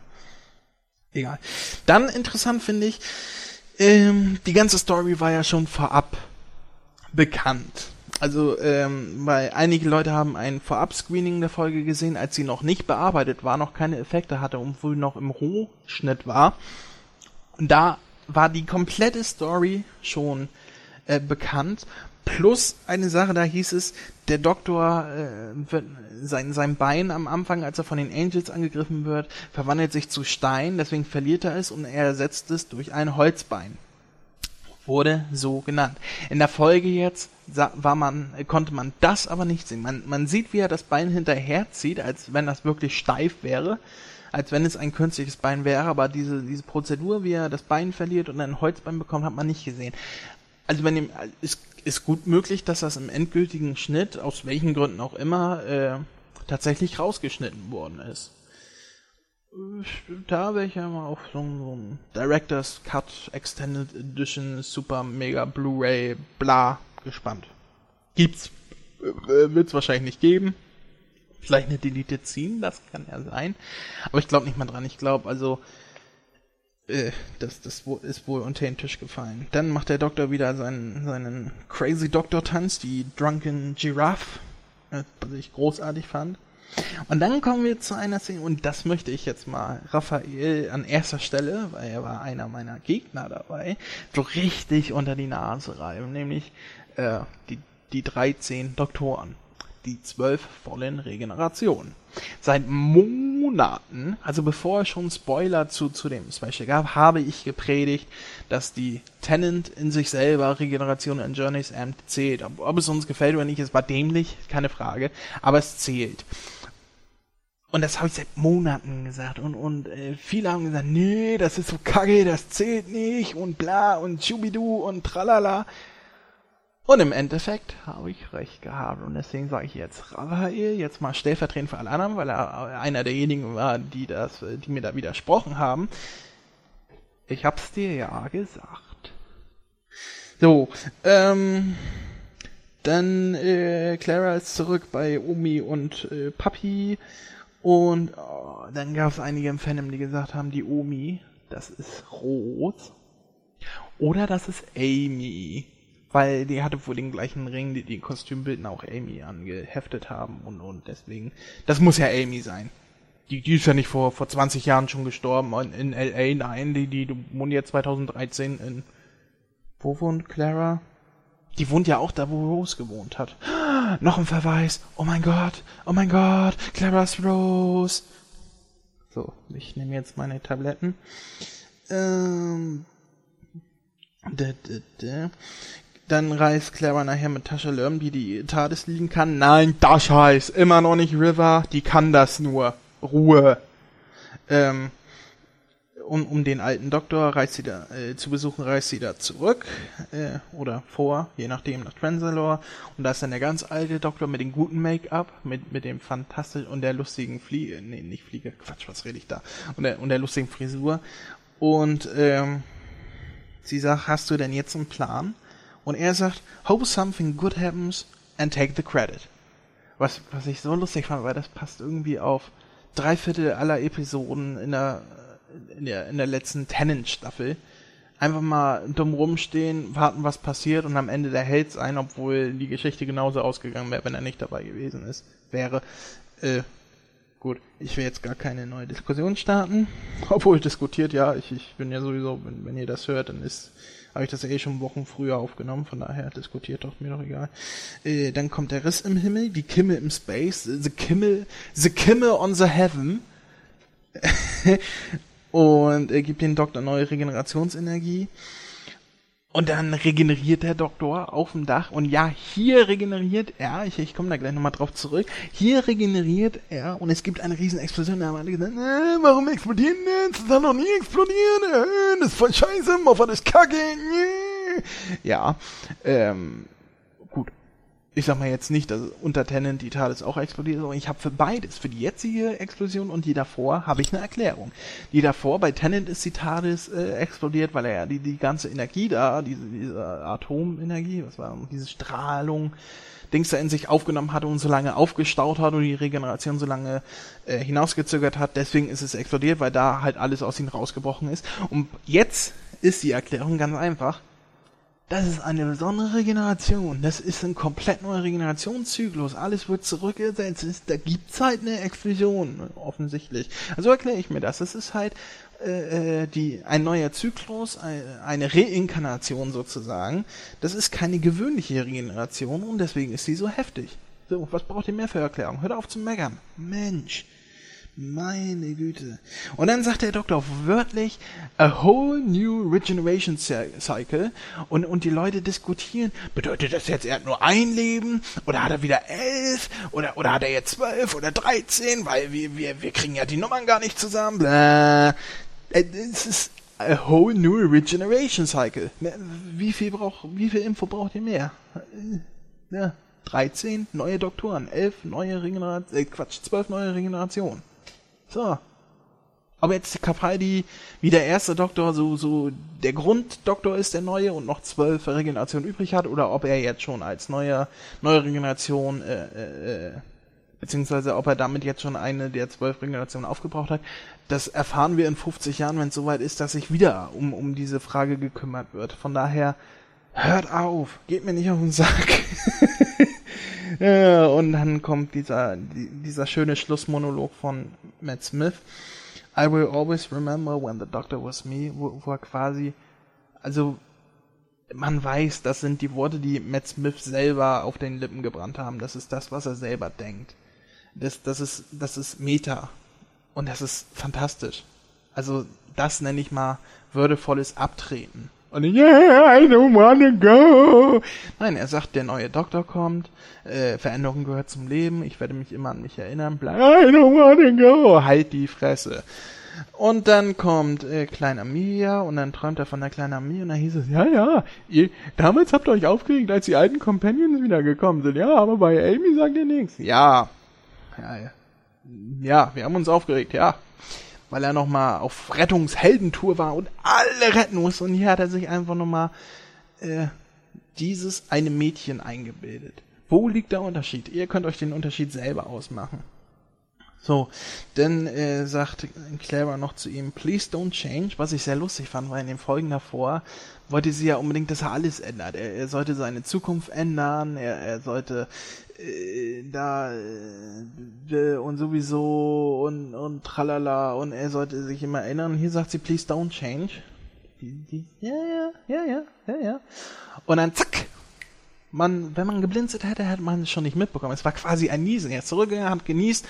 Egal. Dann interessant finde ich, ähm, die ganze Story war ja schon vorab bekannt. Also, ähm, weil einige Leute haben ein Vorab-Screening der Folge gesehen, als sie noch nicht bearbeitet war, noch keine Effekte hatte und wohl noch im Rohschnitt war. Und da war die komplette Story schon äh, bekannt. Plus eine Sache, da hieß es, der Doktor äh, sein, sein Bein am Anfang, als er von den Angels angegriffen wird, verwandelt sich zu Stein, deswegen verliert er es und er ersetzt es durch ein Holzbein. Wurde so genannt. In der Folge jetzt war man, konnte man das aber nicht sehen. Man, man sieht, wie er das Bein hinterherzieht, als wenn das wirklich steif wäre, als wenn es ein künstliches Bein wäre, aber diese, diese Prozedur, wie er das Bein verliert und ein Holzbein bekommt, hat man nicht gesehen. Also wenn ihm, ist ist gut möglich, dass das im endgültigen Schnitt, aus welchen Gründen auch immer, äh, tatsächlich rausgeschnitten worden ist. Da wäre ich ja mal auf so, so ein Director's Cut Extended Edition Super Mega Blu-ray bla gespannt. Gibt's. Äh, Wird's wahrscheinlich nicht geben. Vielleicht eine Deleted Scene, das kann ja sein. Aber ich glaube nicht mal dran. Ich glaube, also äh, das, das ist wohl unter den Tisch gefallen. Dann macht der Doktor wieder seinen, seinen Crazy Doctor Tanz, die Drunken Giraffe, äh, was ich großartig fand. Und dann kommen wir zu einer Szene, und das möchte ich jetzt mal Raphael an erster Stelle, weil er war einer meiner Gegner dabei, so richtig unter die Nase reiben, nämlich äh, die, die 13 Doktoren die zwölf vollen Regenerationen. Seit Monaten, also bevor es schon Spoiler zu, zu dem Special gab, habe ich gepredigt, dass die Tenant in sich selber Regeneration in Journey's End zählt. Ob, ob es uns gefällt oder nicht, es war dämlich, keine Frage, aber es zählt. Und das habe ich seit Monaten gesagt. Und, und äh, viele haben gesagt, nee, das ist so kacke, das zählt nicht und bla und schubidu und tralala. Und im Endeffekt habe ich recht gehabt. Und deswegen sage ich jetzt Raphael, jetzt mal stellvertretend für alle anderen, weil er einer derjenigen war, die das, die mir da widersprochen haben. Ich hab's dir ja gesagt. So, ähm, dann äh, Clara ist zurück bei Omi und äh, Papi. Und oh, dann gab es einige im Fandom, die gesagt haben, die Omi, das ist Rose. Oder das ist Amy. Weil die hatte wohl den gleichen Ring, die die Kostümbilden auch Amy angeheftet haben und, und deswegen, das muss ja Amy sein. Die, die ist ja nicht vor, vor 20 Jahren schon gestorben in, in L.A., nein, die, die, die wohnt ja 2013 in, wo wohnt Clara? Die wohnt ja auch da, wo Rose gewohnt hat. [GASPS] Noch ein Verweis. Oh mein Gott, oh mein Gott, Clara's Rose. So, ich nehme jetzt meine Tabletten. Ähm. Dann reist Clara nachher mit Tascha Lerm, die die TARDIS liegen kann. Nein, das heißt immer noch nicht River, die kann das nur. Ruhe. Ähm, um, um den alten Doktor reist sie da, äh, zu besuchen, reist sie da zurück äh, oder vor, je nachdem nach Transalore. Und da ist dann der ganz alte Doktor mit dem guten Make-up, mit, mit dem fantastischen und der lustigen Fliege, nee, nicht Fliege, Quatsch, was rede ich da? Und der, und der lustigen Frisur. Und ähm, sie sagt, hast du denn jetzt einen Plan? Und er sagt, hope something good happens and take the credit. Was, was ich so lustig fand, weil das passt irgendwie auf drei Viertel aller Episoden in der, in der, in der letzten Tennant-Staffel. Einfach mal dumm rumstehen, warten, was passiert und am Ende der hält's ein, obwohl die Geschichte genauso ausgegangen wäre, wenn er nicht dabei gewesen ist, wäre. Äh, gut, ich will jetzt gar keine neue Diskussion starten. [LAUGHS] Obwohl diskutiert, ja, ich, ich bin ja sowieso, wenn, wenn ihr das hört, dann ist habe ich das eh schon Wochen früher aufgenommen, von daher diskutiert doch mir doch egal. Äh, dann kommt der Riss im Himmel, die Kimmel im Space, the Kimmel, the Kimmel on the Heaven. [LAUGHS] und er gibt den Doktor neue Regenerationsenergie. Und dann regeneriert der Doktor auf dem Dach. Und ja, hier regeneriert er, ich, ich komme da gleich nochmal drauf zurück, hier regeneriert er und es gibt eine riesen Explosion. Da haben alle gesagt, äh, warum explodieren das? Das soll noch nie explodieren. Äh, das ist voll scheiße, Moffat ist kacke. Äh. Ja, ähm, ich sag mal jetzt nicht, dass unter Tennant die TARDIS auch explodiert, sondern ich habe für beides, für die jetzige Explosion und die davor, habe ich eine Erklärung. Die davor, bei Tennant ist die TARDIS äh, explodiert, weil er ja die, die ganze Energie da, diese, diese Atomenergie, was war diese Strahlung, Dings da in sich aufgenommen hatte und so lange aufgestaut hat und die Regeneration so lange äh, hinausgezögert hat. Deswegen ist es explodiert, weil da halt alles aus ihm rausgebrochen ist. Und jetzt ist die Erklärung ganz einfach. Das ist eine besondere Regeneration. Das ist ein komplett neuer Regenerationszyklus. Alles wird zurückgesetzt. Da gibt's halt eine Explosion, offensichtlich. Also erkläre ich mir das. Das ist halt äh, äh die, ein neuer Zyklus, eine Reinkarnation sozusagen. Das ist keine gewöhnliche Regeneration und deswegen ist sie so heftig. So, was braucht ihr mehr für Erklärung? Hört auf zu meckern. Mensch. Meine Güte. Und dann sagt der Doktor wörtlich, a whole new regeneration cycle. Und, und die Leute diskutieren, bedeutet das jetzt, er hat nur ein Leben? Oder hat er wieder elf? Oder, oder hat er jetzt zwölf oder dreizehn? Weil wir, wir, wir kriegen ja die Nummern gar nicht zusammen. Blah. Äh, es ist a whole new regeneration cycle. Wie viel braucht, wie viel Info braucht ihr mehr? Äh, ja. 13 neue Doktoren, 11 neue Regenerationen, äh, Quatsch, 12 neue Regenerationen. So. Aber jetzt Capaldi wie der erste Doktor so, so der Grunddoktor ist, der neue und noch zwölf Regenerationen übrig hat, oder ob er jetzt schon als neuer, neue Regeneration, äh, äh, äh, beziehungsweise ob er damit jetzt schon eine der zwölf Regenerationen aufgebraucht hat, das erfahren wir in 50 Jahren, wenn es soweit ist, dass sich wieder um, um diese Frage gekümmert wird. Von daher, hört auf, geht mir nicht auf den Sack. [LAUGHS] Ja, und dann kommt dieser, dieser schöne Schlussmonolog von Matt Smith. I will always remember when the doctor was me, wo, wo er quasi, also man weiß, das sind die Worte, die Matt Smith selber auf den Lippen gebrannt haben. Das ist das, was er selber denkt. Das, das ist, das ist Meta. Und das ist fantastisch. Also, das nenne ich mal würdevolles Abtreten. Und yeah, I don't wanna go. Nein, er sagt, der neue Doktor kommt, äh, Veränderung gehört zum Leben, ich werde mich immer an mich erinnern, bleib, I don't wanna go. Halt die Fresse. Und dann kommt äh, Klein Amelia und dann träumt er von der kleinen Amelia und dann hieß es, ja, ja, ihr, damals habt ihr euch aufgeregt, als die alten Companions wiedergekommen sind. Ja, aber bei Amy sagt ihr nichts. Ja, ja. Ja, wir haben uns aufgeregt, ja. Weil er nochmal auf Rettungsheldentour war und alle retten muss. Und hier hat er sich einfach nochmal äh, dieses eine Mädchen eingebildet. Wo liegt der Unterschied? Ihr könnt euch den Unterschied selber ausmachen. So, dann äh, sagt Clara noch zu ihm, please don't change, was ich sehr lustig fand, weil in den Folgen davor wollte sie ja unbedingt, dass er alles ändert. Er, er sollte seine Zukunft ändern, er, er sollte da äh, und sowieso und, und tralala und er sollte sich immer erinnern. Hier sagt sie, please don't change. Ja, ja, ja, ja, ja, ja. Und dann zack, man, wenn man geblinzelt hätte, hätte man es schon nicht mitbekommen. Es war quasi ein Niesen. Er ist zurückgegangen, hat genießt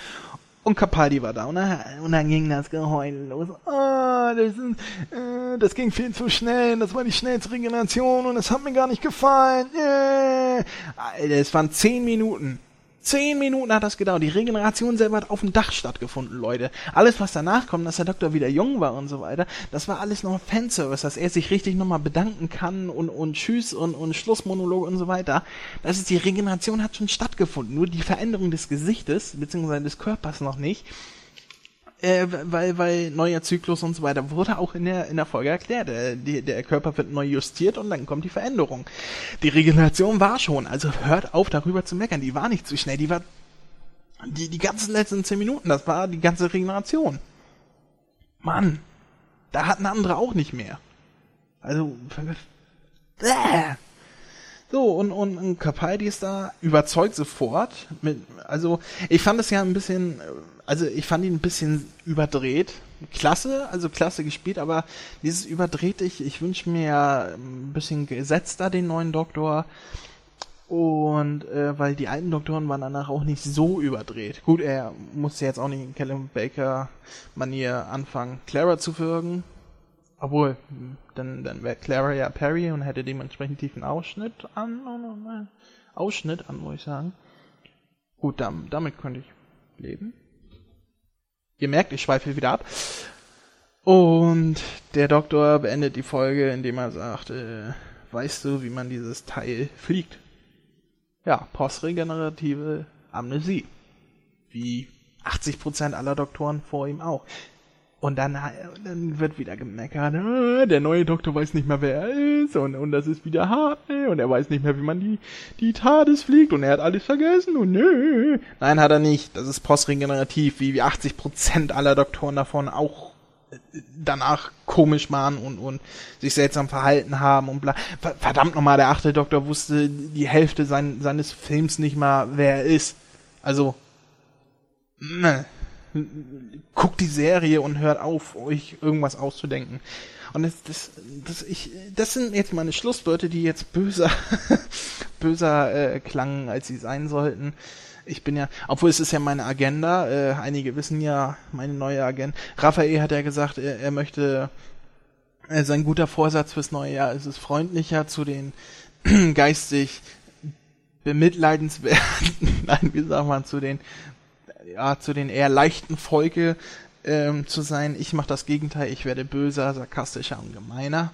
und Capaldi war da. Und dann, und dann ging das Geheul los. Ah, das, äh, das ging viel zu schnell. Das war die schnellste Regeneration und es hat mir gar nicht gefallen. Äh. Alter, es waren zehn Minuten. Zehn Minuten hat das gedauert. Die Regeneration selber hat auf dem Dach stattgefunden, Leute. Alles, was danach kommt, dass der Doktor wieder jung war und so weiter, das war alles noch Fanservice, dass er sich richtig nochmal bedanken kann und, und Tschüss und, und Schlussmonolog und so weiter. Das ist, die Regeneration hat schon stattgefunden. Nur die Veränderung des Gesichtes, beziehungsweise des Körpers noch nicht äh, weil, weil neuer Zyklus und so weiter wurde auch in der, in der Folge erklärt. Der, die, der Körper wird neu justiert und dann kommt die Veränderung. Die Regeneration war schon, also hört auf darüber zu meckern. Die war nicht zu schnell, die war die, die ganzen letzten zehn Minuten, das war die ganze Regeneration. Mann, da hatten andere auch nicht mehr. Also, äh. [LAUGHS] So, und, und, und Capaldi ist da überzeugt sofort. Mit, also, ich fand es ja ein bisschen, also ich fand ihn ein bisschen überdreht. Klasse, also klasse gespielt, aber dieses überdreht ich, ich wünsche mir ein bisschen gesetzter den neuen Doktor. Und äh, weil die alten Doktoren waren danach auch nicht so überdreht. Gut, er musste jetzt auch nicht in Callum Baker Manier anfangen, Clara zu würgen. Obwohl, dann, dann wäre Clara ja Perry und hätte dementsprechend tiefen Ausschnitt an. Ausschnitt an, muss ich sagen. Gut, damit, damit könnte ich leben. Ihr merkt, ich schweife wieder ab. Und der Doktor beendet die Folge, indem er sagt, äh, weißt du, wie man dieses Teil fliegt? Ja, postregenerative Amnesie. Wie 80% aller Doktoren vor ihm auch. Und dann, dann wird wieder gemeckert, äh, der neue Doktor weiß nicht mehr, wer er ist, und, und das ist wieder Hartley, und er weiß nicht mehr, wie man die, die TARDIS fliegt, und er hat alles vergessen, und nö. Nein, hat er nicht. Das ist postregenerativ, wie 80% aller Doktoren davon auch äh, danach komisch waren und, und sich seltsam verhalten haben und bla. Verdammt nochmal, der achte Doktor wusste die Hälfte sein, seines Films nicht mal, wer er ist. Also, ne guckt die Serie und hört auf, euch irgendwas auszudenken. Und das, das, das, ich, das sind jetzt meine Schlussworte, die jetzt böser, [LAUGHS] böser äh, klangen, als sie sein sollten. Ich bin ja, obwohl es ist ja meine Agenda, äh, einige wissen ja meine neue Agenda. Raphael hat ja gesagt, er, er möchte, äh, sein guter Vorsatz fürs neue Jahr ist es freundlicher zu den [CLEARS THROAT] geistig bemitleidenswerten, [LAUGHS] nein, wie sagt man, zu den ja, zu den eher leichten Folge ähm, zu sein. Ich mache das Gegenteil, ich werde böser, sarkastischer und gemeiner.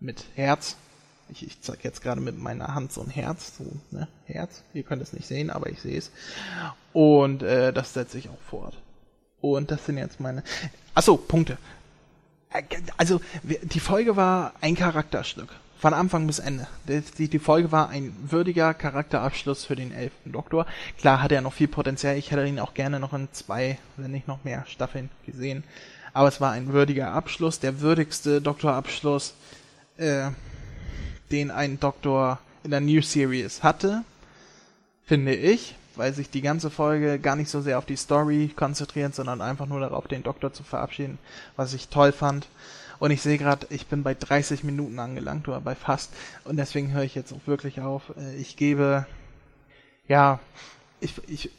Mit Herz. Ich, ich zeige jetzt gerade mit meiner Hand so ein Herz, so, ne, Herz. Ihr könnt es nicht sehen, aber ich sehe es. Und äh, das setze ich auch fort. Und das sind jetzt meine. Achso, Punkte. Äh, also, die Folge war ein Charakterstück. Von Anfang bis Ende. Die, die Folge war ein würdiger Charakterabschluss für den elften Doktor. Klar hat er noch viel Potenzial. Ich hätte ihn auch gerne noch in zwei, wenn nicht noch mehr Staffeln gesehen. Aber es war ein würdiger Abschluss, der würdigste Doktorabschluss, äh, den ein Doktor in der New Series hatte, finde ich, weil sich die ganze Folge gar nicht so sehr auf die Story konzentriert, sondern einfach nur darauf, den Doktor zu verabschieden, was ich toll fand. Und ich sehe gerade, ich bin bei 30 Minuten angelangt oder bei fast. Und deswegen höre ich jetzt auch wirklich auf. Äh, ich gebe, ja, ich, ich,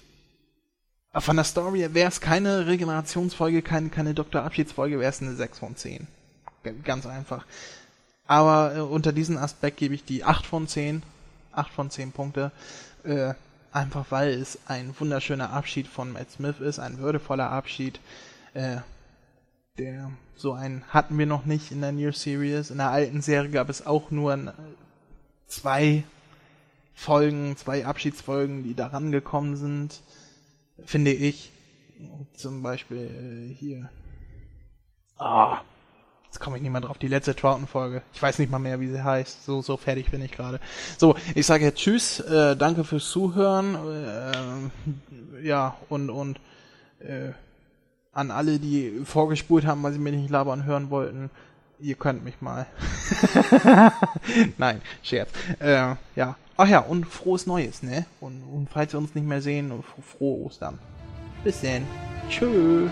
von der Story wäre es keine Regenerationsfolge, keine, keine Doktorabschiedsfolge, wäre es eine 6 von 10. Ganz einfach. Aber äh, unter diesem Aspekt gebe ich die 8 von 10. 8 von 10 Punkte. Äh, einfach weil es ein wunderschöner Abschied von Matt Smith ist, ein würdevoller Abschied. Äh, Der, so einen hatten wir noch nicht in der New Series. In der alten Serie gab es auch nur zwei Folgen, zwei Abschiedsfolgen, die da rangekommen sind, finde ich. Zum Beispiel äh, hier. Ah, jetzt komme ich nicht mehr drauf. Die letzte Troughton-Folge. Ich weiß nicht mal mehr, wie sie heißt. So, so fertig bin ich gerade. So, ich sage jetzt Tschüss. Äh, danke fürs Zuhören. Äh, ja, und, und äh, an alle, die vorgespult haben, weil sie mir nicht labern hören wollten. Ihr könnt mich mal. [LAUGHS] Nein, Scherz. Äh, ja. Ach ja, und frohes Neues, ne? Und, und falls wir uns nicht mehr sehen, frohe Ostern. Bis dann. Tschüss.